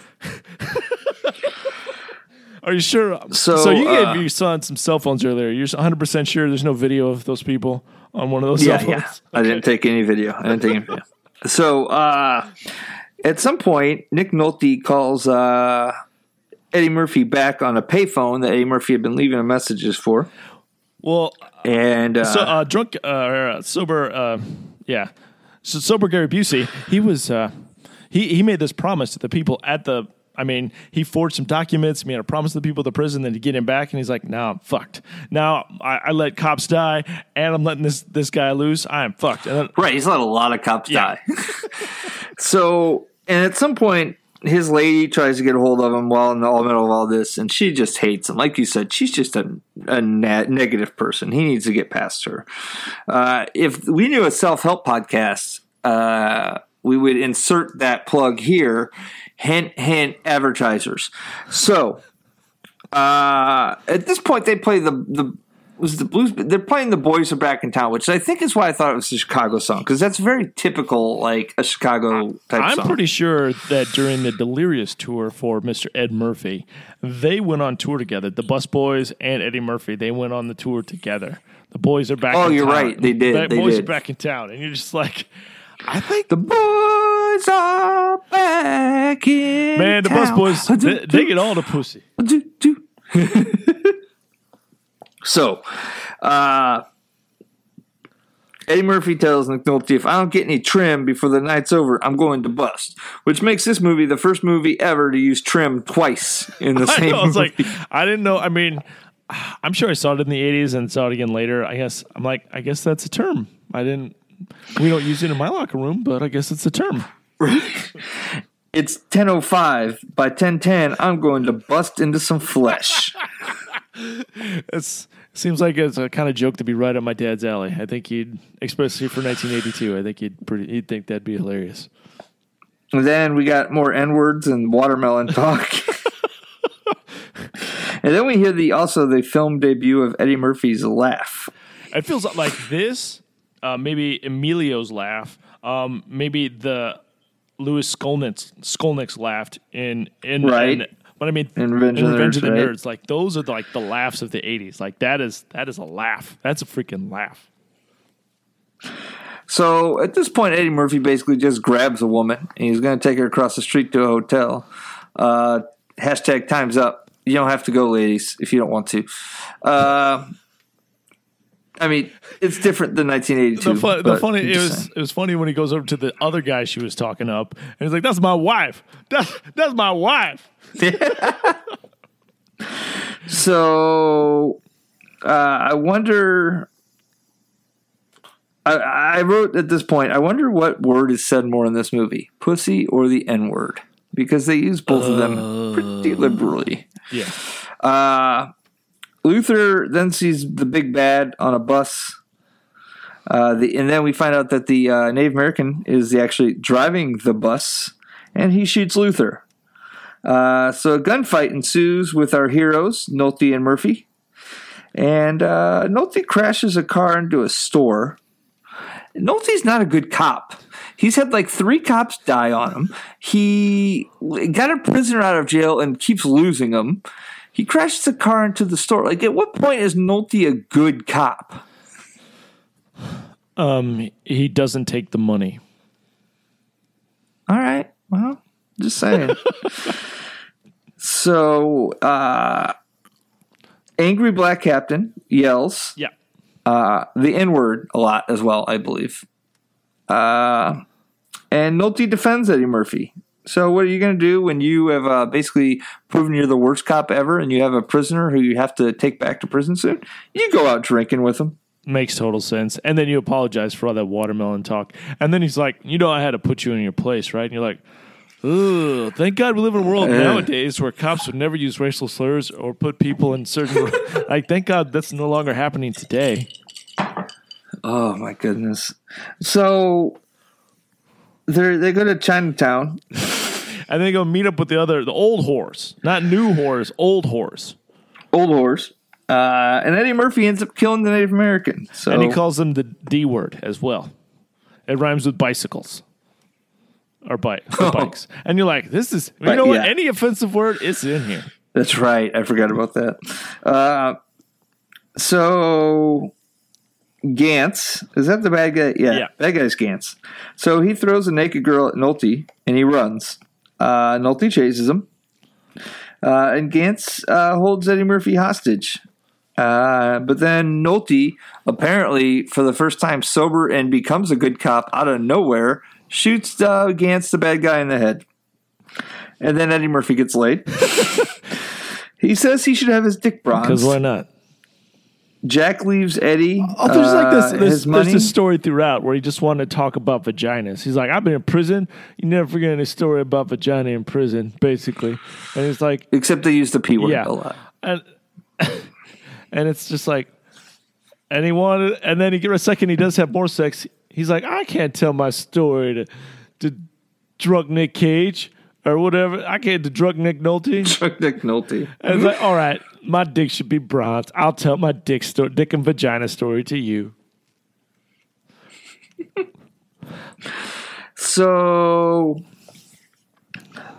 Are you sure? So, you gave uh, your son some cell phones earlier. You're 100 percent sure there's no video of those people on one of those yeah, cell yeah. phones. I didn't take any video. I didn't take any video. So, uh, at some point, Nick Nolte calls uh, Eddie Murphy back on a payphone that Eddie Murphy had been leaving messages for, Well, and uh, So uh, drunk, uh, or, uh, sober, uh, yeah. So sober Gary Busey, he was uh, he he made this promise to the people at the. I mean, he forged some documents. Made a promise to the people at the prison that he'd get him back, and he's like, "Now I'm fucked. Now I, I let cops die, and I'm letting this this guy loose. I am fucked." Then, right, he's let a lot of cops Yeah. die. (laughs) so, and at some point, his lady tries to get a hold of him while in the middle of all this, and she just hates him. Like you said, she's just a, a na- negative person. He needs to get past her. Uh, if we knew a self help podcast, uh, we would insert that plug here. Hint, hint, advertisers. So, uh, at this point, they play the the was the blues. They're playing the boys are back in town, which I think is why I thought it was a Chicago song because that's very typical, like a Chicago type song. I'm song. pretty sure that during the Delirious tour for Mr. Ed Murphy, they went on tour together. The Bus Boys and Eddie Murphy, they went on the tour together. The boys are back. Oh, you're town. right. They did. The They boys did. are back in town, and you're just like, I think the boys are back in Man, the bus boys, they, they get all the pussy. Do, do. (laughs) so, uh, Eddie Murphy tells Nick Nolte, if I don't get any trim before the night's over, I'm going to bust. Which makes this movie the first movie ever to use trim twice in the (laughs) I same know, I was like. I didn't know. I mean, I'm sure I saw it in the 80s and saw it again later. I guess I'm like, I guess that's a term. I didn't. We don't use it in my locker room, but I guess it's a term. (laughs) it's 10.05. By 10.10, I'm going to bust into some flesh. (laughs) It's seems like it's a kind of joke to be right on my dad's alley. I think he'd, especially for 1982, I think he'd pretty, he'd think that'd be hilarious. And then we got more N words and watermelon talk. (laughs) and then we hear the also the film debut of Eddie Murphy's laugh. It feels like this, uh, maybe Emilio's laugh, um, maybe the Lewis Skolnick's, Skolnick's laughed in in Right. in- but I mean, In Revenge in of the Revenge of Nerds, the right? Nerds, like those are the, like the laughs of the '80s. Like that is that is a laugh. That's a freaking laugh. So at this point, Eddie Murphy basically just grabs a woman and he's going to take her across the street to a hotel. Uh, hashtag time's up. You don't have to go, ladies, if you don't want to. Uh, I mean, it's different than 1982. The, fun, the funny it was saying. it was funny when he goes over to the other guy she was talking up, and he's like, "That's my wife. That's that's my wife." (laughs) So, uh, I wonder. I, I wrote at this point. I wonder what word is said more in this movie: pussy or the N word, because they use both of them pretty liberally. Yeah, Uh, Luther then sees the big bad on a bus. Uh, the, and then we find out that the uh, Native American is actually driving the bus, and he shoots Luther. Uh, so a gunfight ensues with our heroes, Nolte and Murphy. And uh, Nolte crashes a car into a store. Nolte's not a good cop. He's had like three cops die on him. He got a prisoner out of jail and keeps losing them. He crashes the car into the store. Like, at what point is Nolte a good cop? um, he doesn't take the money. All right. Well, just saying. (laughs) so, uh, angry black captain yells Yeah, uh, the N word a lot as well, I believe. Uh, and Nolte defends Eddie Murphy. So, what are you going to do when you have uh, basically proven you're the worst cop ever and you have a prisoner who you have to take back to prison soon? You go out drinking with him. makes total sense. And then you apologize for all that watermelon talk, and then he's like, "You know, I had to put you in your place, right?" And you're like. Ugh, thank God we live in a world nowadays where cops would never use racial slurs or put people in certain. (laughs) like, thank God that's no longer happening today. Oh my goodness! So they they go to Chinatown. And they go meet up with the other, the old horse, not new horse, old horse. Old horse. Uh, and Eddie Murphy ends up killing the Native American. So And he calls them the D word as well. It rhymes with bicycles or, bike, (laughs) or bikes. And you're like, this is, you Right, know what? yeah. Any offensive word, it's in here. That's right. I forgot about that. Uh, so Ganz is that the bad guy? Yeah, Yeah. bad guy's Ganz. So he throws a naked girl at Nolte and he runs. Uh, Nolte chases him, uh, and Ganz uh, holds Eddie Murphy hostage. Uh, but then Nolte, apparently for the first time sober and becomes a good cop out of nowhere, shoots uh, Ganz, the bad guy, in the head. And then Eddie Murphy gets laid. (laughs) he says he should have his dick bronze. Because why not? Jack leaves Eddie. Oh, there's like this, uh, this, his there's this story throughout where he just wanted to talk about vaginas. He's like, I've been in prison. You never forget any story about vagina in prison, basically. And he's like, Except they use the P word yeah. a lot. And (laughs) and it's just like, and he wanted, and then he get a second, he does have more sex. He's like, I can't tell my story to to drunk Nick Cage or whatever. I can't to drunk Nick Nolte. (laughs) Chuck Nick Nolte. And it's like, all right, my dick should be bronze. I'll tell my dick story, dick and vagina story to you. So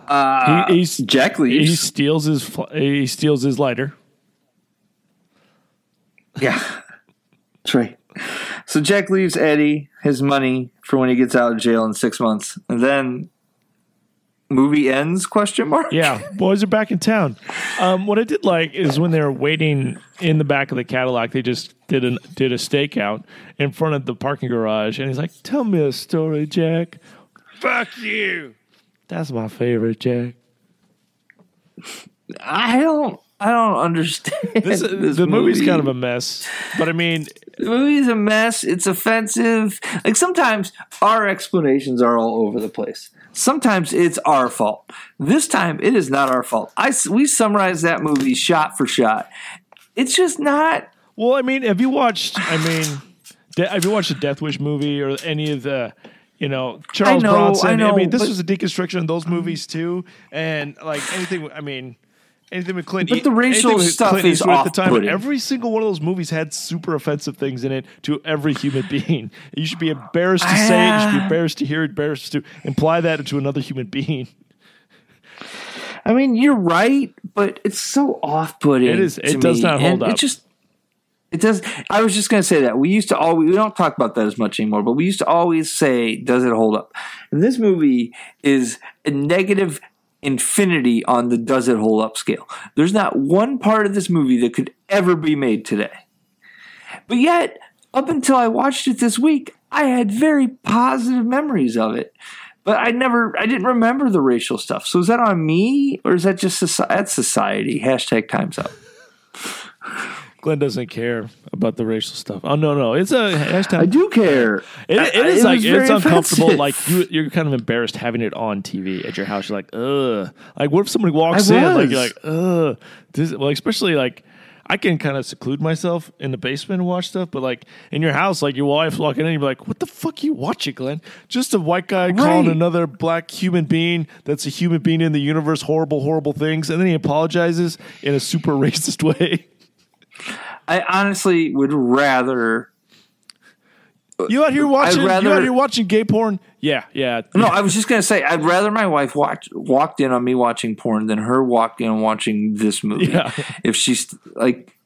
uh, He, he's, Jack he steals his he steals his lighter. yeah, that's right. So Jack leaves Eddie his money for when he gets out of jail in six months, and then movie ends? Question mark. Yeah, boys are back in town. Um, what I did like is when they were waiting in the back of the Cadillac, they just did a did a stakeout in front of the parking garage, and he's like, "Tell me a story, Jack." Fuck you. That's my favorite, Jack. I don't. I don't understand. This, this the movie's kind of a mess, but I mean, The movie's a mess. It's offensive. Like sometimes our explanations are all over the place. Sometimes it's our fault. This time it is not our fault. I we summarized that movie shot for shot. It's just not. well, I mean, have you watched? I mean, de- have you watched the Death Wish movie or any of the? You know Charles know, Bronson. I know, mean, this was a deconstruction of those movies too, and like anything. I mean, anything with Clint. But the racial stuff Clint is Eastwood at the time. off-putting. Every single one of those movies had super offensive things in it to every human (laughs) being. You should be embarrassed to say it. You should be Ah. embarrassed to hear it. Embarrassed to imply that to another human being. I mean, you're right, but it's so off-putting. It is- it does me, not hold and up. It just. It does. I was just going to say that we used to always we don't talk about that as much anymore, but we used to always say, "Does it hold up?" And this movie is a negative infinity on the "Does it hold up?" scale. There's not one part of this movie that could ever be made today, but yet up until I watched it this week, I had very positive memories of it. But I never, I didn't remember the racial stuff. So is that on me, or is that just soci- that's society? Hashtag times up. Glenn doesn't care about the racial stuff. Oh no, no, it's a hashtag. I do care. It, I- it is like was it's uncomfortable. offensive. Like you, you're kind of embarrassed having it on TV at your house. You're like, ugh. Like, what if somebody walks I in? Like, you're like, ugh. This, well, especially like, I can kind of seclude myself in the basement and watch stuff. But like in your house, like your wife walking in, you're like, what the fuck you watching, Glenn? Just a white guy calling another black human being that's a human being in the universe horrible, horrible things, and then he apologizes in a super (laughs) racist way. I honestly would rather. You out here watching? you out here watching gay porn? Yeah, yeah. No, I was just gonna say I'd rather my wife watch, walked in on me watching porn than her walked in watching this movie. Yeah. (laughs) If she's like,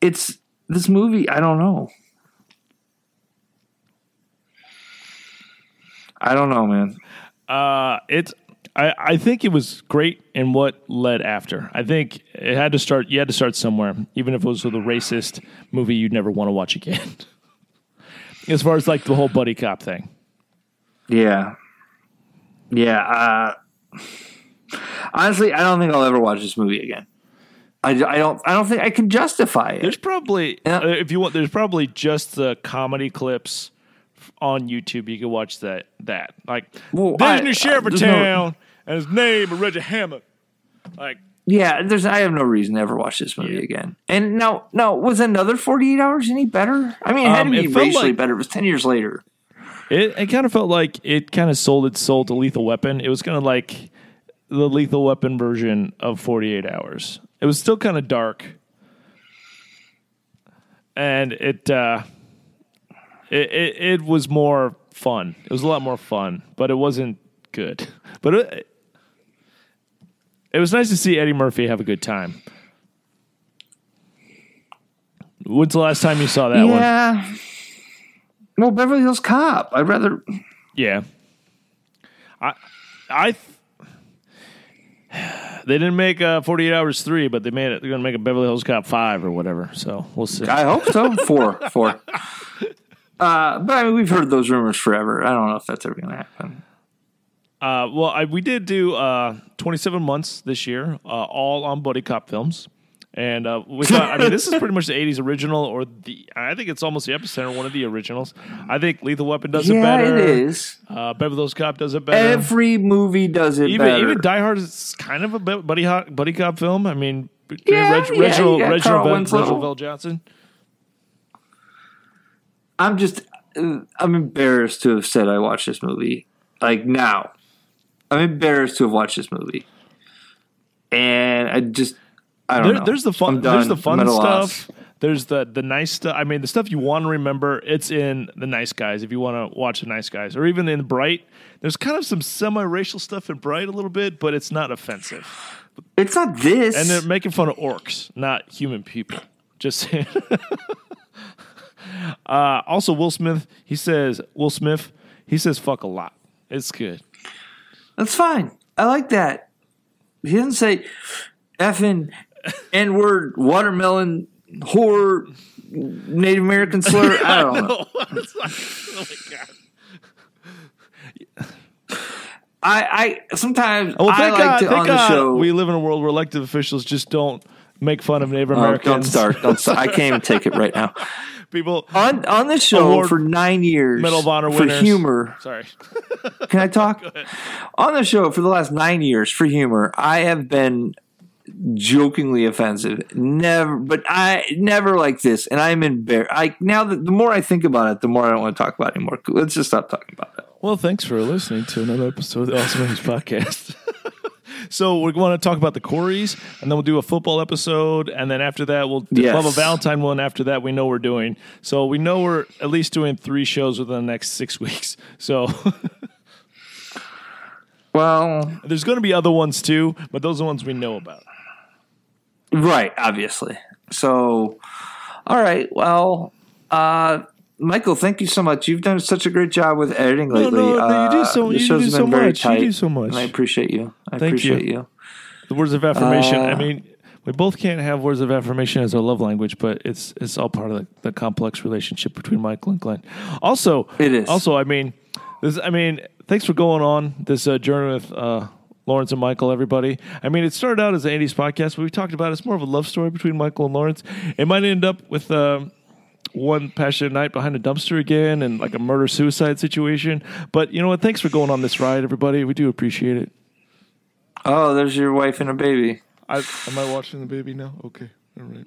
it's this movie. I don't know. I don't know, man. Uh, it's. I, I think it was great in what led after. I think it had to start. You had to start somewhere, even if it was with a racist movie you'd never want to watch again. (laughs) as far as like the whole buddy cop thing. Yeah, yeah. Uh, honestly, I don't think I'll ever watch this movie again. I, I don't. I don't think I can justify it. There's probably Yeah. uh, if you want. There's probably just the comedy clips on YouTube. You can watch that. That like Well, there's I- a new sheriff uh, of there's no- town, and his name is Reggie Hammond. Like Yeah, there's. I have no reason to ever watch this movie again. And now, now was another 48 hours any better? I mean, it had Um, to be racially like- better. It was 10 years later. It, it kind of felt like it kind of sold its soul to Lethal Weapon. It was kind of like the Lethal Weapon version of 48 Hours. It was still kind of dark. And it, uh, it, it it was more fun. It was a lot more fun, but it wasn't good. But it, it was nice to see Eddie Murphy have a good time. When's the last time you saw that one? yeah. Well, Beverly Hills Cop. I'd rather. Yeah. I I th- (sighs) they didn't make uh, 48 hours 3, but they made it they're going to make a Beverly Hills Cop 5 or whatever. So, we'll see. I hope so. (laughs) Four. Four. Uh, but I mean, we've heard those rumors forever. I don't know if that's ever going to happen. Uh, well, I, we did do uh, 27 months this year, uh, all on buddy cop films. And uh, we thought, I mean, this is pretty much the 80s original, or the, I think it's almost the epicenter, one of the originals. I think Lethal Weapon does it better. it is. Uh, Beverly Hills Cop does it better. Every movie does it even better. even Die Hard is kind of a buddy buddy cop film. I mean, Yeah, Reg, yeah, Reginald Reginald, Reginald Johnson. I'm just, uh, I'm embarrassed to have said I watched this movie. Like now, I'm embarrassed to have watched this movie, and I just, I don't There, know. there's the fun. There's the fun loss. stuff. There's the the nice stuff. I mean, the stuff you want to remember. It's in the Nice Guys. If you want to watch the Nice Guys, or even in Bright, there's kind of some semi-racial stuff in Bright a little bit, but it's not offensive. It's not this. And they're making fun of orcs, not human people. Just saying. (laughs) uh, also, Will Smith. He says Will Smith. He says fuck a lot. It's good. That's fine. I like that. He doesn't say effing N word, watermelon, whore, Native American slur. I don't (laughs) know. It's (laughs) like, oh my god. I, I sometimes Well, I like God, to thank on the God show. we live in a world where elected officials just don't make fun of Native Oh, Americans. don't start. Don't (laughs) start. I can't even take it right now. People On on the show Award for nine years Medal of Honor for winners. humor. Sorry. (laughs) Can I talk? (laughs) On the show for the last nine years for humor, I have been jokingly offensive. Never, but I never like this, and I'm embarrassed. I now that the more I think about it, the more I don't want to talk about it anymore. Let's just stop talking about it. Well, thanks for listening to another episode of the Awesome Age Podcast. (laughs) so we want to talk about the Coreys, and then we'll do a football episode, and then after that we'll, Yes. we'll have a Valentine one. After that, we know we're doing. So we know we're at least doing three shows within the next six (laughs) weeks. So Well, there's going to be other ones too, but those are the ones we know about. right, obviously. So, all right. Well, uh, Michael, thank you so much. You've done such a great job with editing lately. no, no, uh, you do so- the you show's do been so very much. You do so much. and I appreciate you. I Thank appreciate you. The words of affirmation. Uh, I mean, We both can't have words of affirmation as our love language, but it's it's all part of the, the complex relationship between Michael and Glenn. Also, It is. Also, I mean, this. I mean, thanks for going on this uh, journey with uh, Lawrence and Michael. Everybody. I mean, it started out as an '80s podcast, but we talked about it's more of a love story between Michael and Lawrence. It might end up with. Um, one passionate night behind a dumpster again and like a murder suicide situation. But you know what? Thanks for going on this ride, everybody. We do appreciate it. Oh, there's your wife and a baby. I, am I watching the baby now? Okay. All right.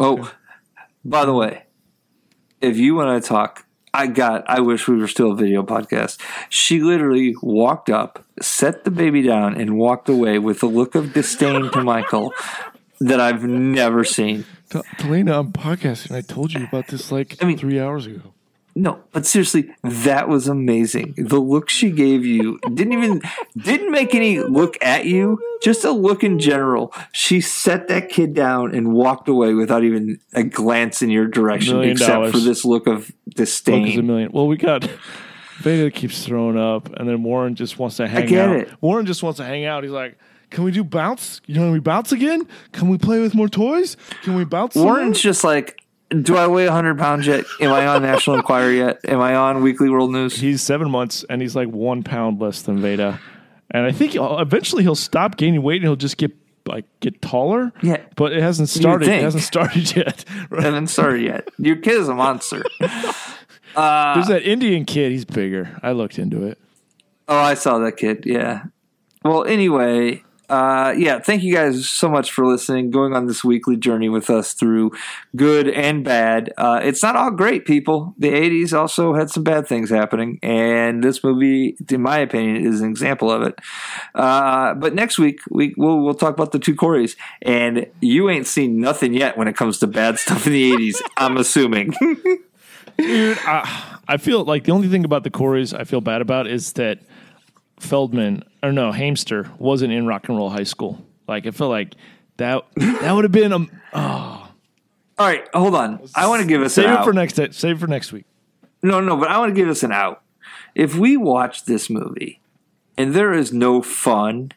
Oh, by the way, if you want to talk, I got. I wish we were still a video podcast. She literally walked up, set the baby down, and walked away with a look of disdain to Michael (laughs) that I've never seen. Delana, I'm podcasting. I told you about this like I mean- three hours ago. No, but seriously, that was amazing. The look she gave you didn't even didn't make any look at you, just a look in general. She set that kid down and walked away without even a glance in your direction, Million except dollars. for this look of Focus a million. Well, we got Veda keeps throwing up, and then Warren just wants to hang I get out. it. Warren just wants to hang out. He's like, "Can we do bounce? You know, we bounce again? Can we play with more toys? Can we bounce?" Warren's more?" just like, do I weigh 100 pounds yet? Am I on National Enquirer yet? Am I on Weekly World News? he's seven months, and he's like one pound less than Veda, and I think he'll- eventually he'll stop gaining weight, and he'll just get like get taller. Yeah. but it hasn't started. It hasn't started (laughs) yet. haven't started yet. Your kid is a monster. (laughs) There's that Indian kid. He's bigger. I looked into it. Oh, I saw that kid. Yeah. Well, anyway, uh, yeah. Thank you guys so much for listening, going on this weekly journey with us through good and bad. Uh, it's not all great, people. The '80s also had some bad things happening, and this movie, in my opinion, is an example of it. Uh, but next week, we we'll, we'll talk about the two Coreys, and you ain't seen nothing yet when it comes to bad stuff in the '80s. (laughs) I'm assuming. Dude, I, I feel like the only thing about the Coreys I feel bad about is that Feldman or no Hamster wasn't in rock and roll high school. Like I feel like that that would have been a oh. all right, hold on. I want to give us save an it out. for next save for next week. No, no, but I want to give us an out. If we watch this movie and there is no fun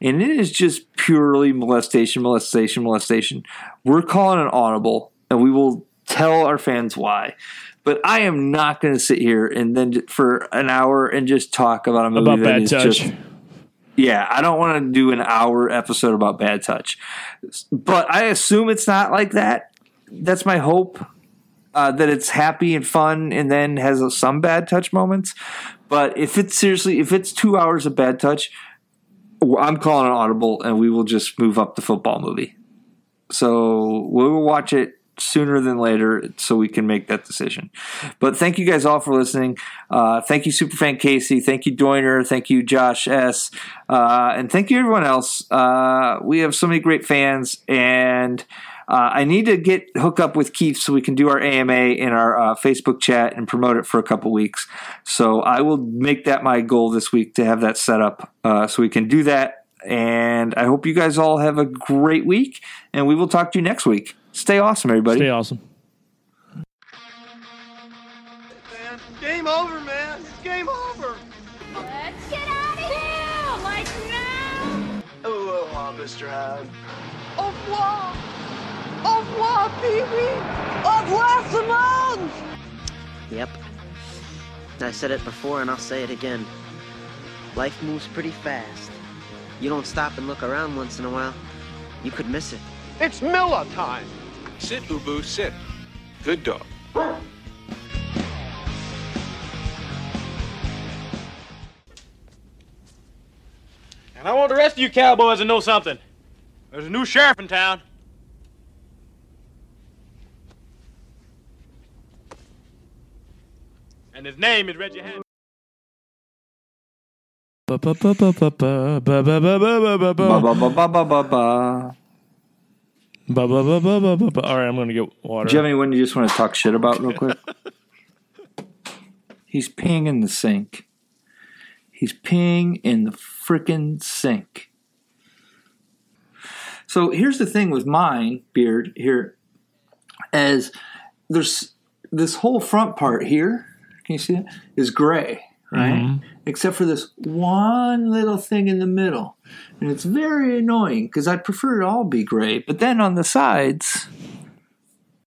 and it is just purely molestation, molestation, molestation, we're calling an audible and we will tell our fans why. But I am not going to sit here and then for an hour and just talk about a movie About that bad is touch. just yeah, I don't want to do an hour episode about bad touch. But I assume it's not like that. That's my hope. Uh, that it's happy and fun and then has some bad touch moments. But if it's seriously, if it's two hours of bad touch, I'm calling an audible and we will just move up the football movie. So we will watch it sooner than later so we can make that decision. But thank you guys all for listening. Uh, thank you, Superfan Casey. Thank you, Doiner. Thank you, Josh S. Uh, and thank you, everyone else. Uh, we have so many great fans and. Uh, I need to get hook up with Keith so we can do our AMA in our uh, Facebook chat and promote it for a couple weeks. So I will make that my goal this week to have that set up uh, so we can do that. And I hope you guys all have a great week, and we will talk to you next week. Stay awesome, everybody. Stay awesome. Game over, man. It's game over. Let's get out of here! Like now! Oh, oh, oh Mr. Hyde. Au revoir! Au revoir, baby! Au revoir, Simone! Yep. I said it before and I'll say it again. Life moves pretty fast. You don't stop and look around once in a while, you could miss it. It's Miller time. Sit, Ubu, sit. Good dog. And I want the rest of you cowboys to know something. There's a new sheriff in town. And his name is Reggie Hammond. Ba ba ba ba ba ba ba ba ba ba ba ba Ba ba ba ba ba ba ba ba. ba ba ba ba. All right, I'm gonna get water. Do you have anyone you just want to talk shit about real quick? (laughs) He's peeing in the sink. He's peeing in the frickin' sink. So here's the thing with mine beard here, as there's this whole front part here. Can you see it? Is gray, right? Mm-hmm. Except for this one little thing in the middle. And it's very annoying because I'd prefer it all be gray. But then on the sides,